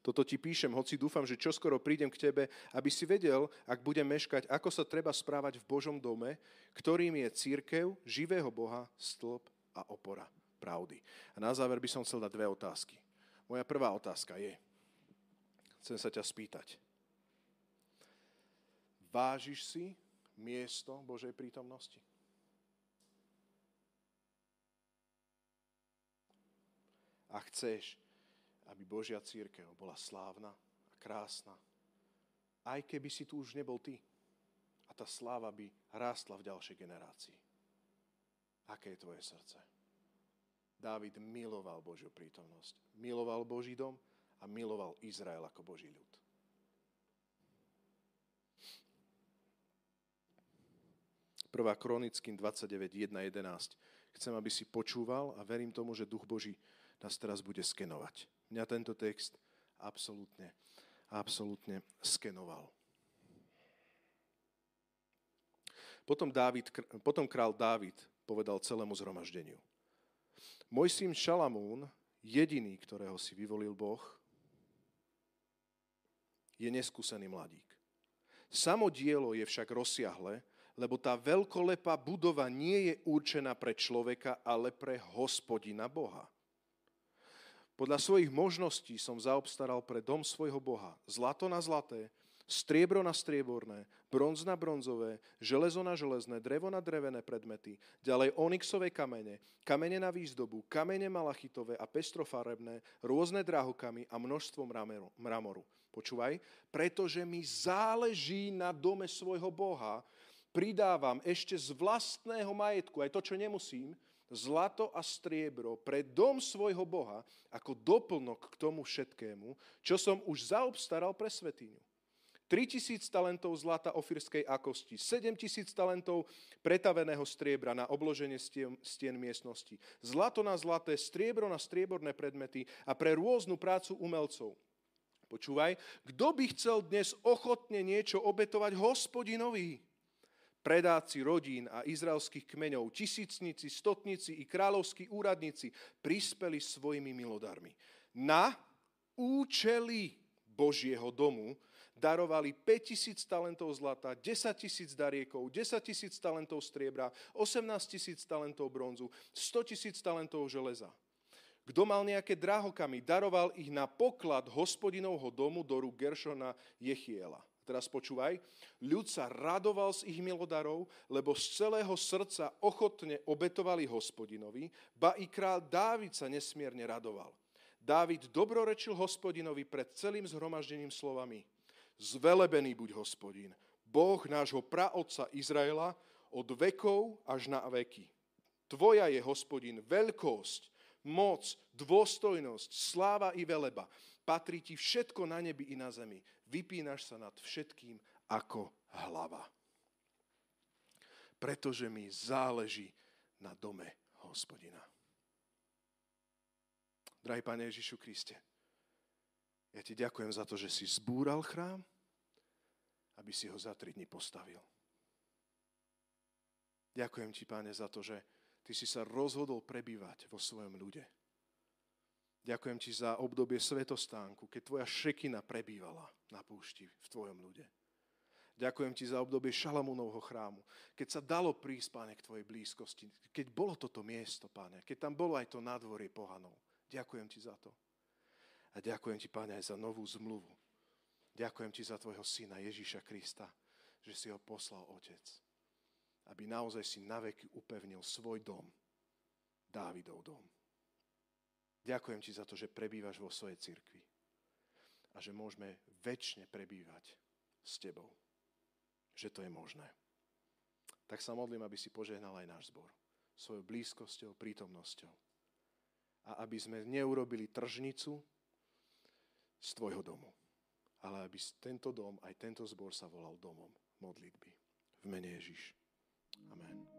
Toto ti píšem, hoci dúfam, že čoskoro prídem k tebe, aby si vedel, ak budem meškať, ako sa treba správať v Božom dome, ktorým je církev živého Boha, stĺp a opora. Pravdy. A na záver by som chcel dať dve otázky. Moja prvá otázka je, chcem sa ťa spýtať, vážiš si miesto Božej prítomnosti? A chceš, aby Božia církev bola slávna a krásna, aj keby si tu už nebol ty. A tá sláva by rástla v ďalšej generácii. Aké je tvoje srdce? Dávid miloval Božiu prítomnosť. Miloval Boží dom a miloval Izrael ako Boží ľud. Prvá Kronickým 29, 1, 11. Chcem, aby si počúval a verím tomu, že Duch Boží nás teraz bude skenovať. Mňa tento text absolútne, absolútne skenoval. Potom, Dávid, potom král Dávid povedal celému zhromaždeniu. Môj syn Šalamún, jediný, ktorého si vyvolil Boh, je neskúsený mladík. Samo dielo je však rozsiahle, lebo tá veľkolepá budova nie je určená pre človeka, ale pre hospodina Boha. Podľa svojich možností som zaobstaral pre dom svojho Boha zlato na zlaté, striebro na strieborné, bronz na bronzové, železo na železné, drevo na drevené predmety, ďalej onyxové kamene, kamene na výzdobu, kamene malachitové a pestrofarebné, rôzne drahokamy a množstvo mramoru. Počúvaj, pretože mi záleží na dome svojho Boha, pridávam ešte z vlastného majetku, aj to, čo nemusím, zlato a striebro pre dom svojho Boha ako doplnok k tomu všetkému, čo som už zaobstaral pre svetiňu. 3000 talentov zlata ofirskej akosti, 7000 talentov pretaveného striebra na obloženie stien, stien miestnosti, zlato na zlaté, striebro na strieborné predmety a pre rôznu prácu umelcov. Počúvaj, kto by chcel dnes ochotne niečo obetovať hospodinovi? Predáci rodín a izraelských kmeňov, tisícnici, stotnici i kráľovskí úradníci prispeli svojimi milodarmi na účely Božieho domu, darovali 5000 talentov zlata, 10 tisíc dariekov, 10 tisíc talentov striebra, 18 tisíc talentov bronzu, 100 tisíc talentov železa. Kto mal nejaké drahokamy, daroval ich na poklad hospodinovho domu do rúk Geršona Jechiela. Teraz počúvaj, ľud sa radoval z ich milodarov, lebo z celého srdca ochotne obetovali hospodinovi, ba i král Dávid sa nesmierne radoval. Dávid dobrorečil hospodinovi pred celým zhromaždením slovami – Zvelebený buď hospodin, Boh nášho praotca Izraela od vekov až na veky. Tvoja je, hospodin, veľkosť, moc, dôstojnosť, sláva i veleba. Patrí ti všetko na nebi i na zemi. Vypínaš sa nad všetkým ako hlava. Pretože mi záleží na dome hospodina. Drahý Pane Ježišu Kriste, ja ti ďakujem za to, že si zbúral chrám, aby si ho za tri dní postavil. Ďakujem ti, páne, za to, že ty si sa rozhodol prebývať vo svojom ľude. Ďakujem ti za obdobie svetostánku, keď tvoja šekina prebývala na púšti v tvojom ľude. Ďakujem ti za obdobie Šalamúnovho chrámu, keď sa dalo prísť, páne, k tvojej blízkosti, keď bolo toto miesto, páne, keď tam bolo aj to nádvorie pohanov. Ďakujem ti za to. A ďakujem ti, Pane, aj za novú zmluvu. Ďakujem ti za tvojho syna Ježíša Krista, že si ho poslal Otec, aby naozaj si naveky upevnil svoj dom, Dávidov dom. Ďakujem ti za to, že prebývaš vo svojej cirkvi a že môžeme väčšine prebývať s tebou. Že to je možné. Tak sa modlím, aby si požehnal aj náš zbor svojou blízkosťou, prítomnosťou. A aby sme neurobili tržnicu, z tvojho domu. Ale aby tento dom, aj tento zbor sa volal domom modlitby. V mene Ježiš. Amen.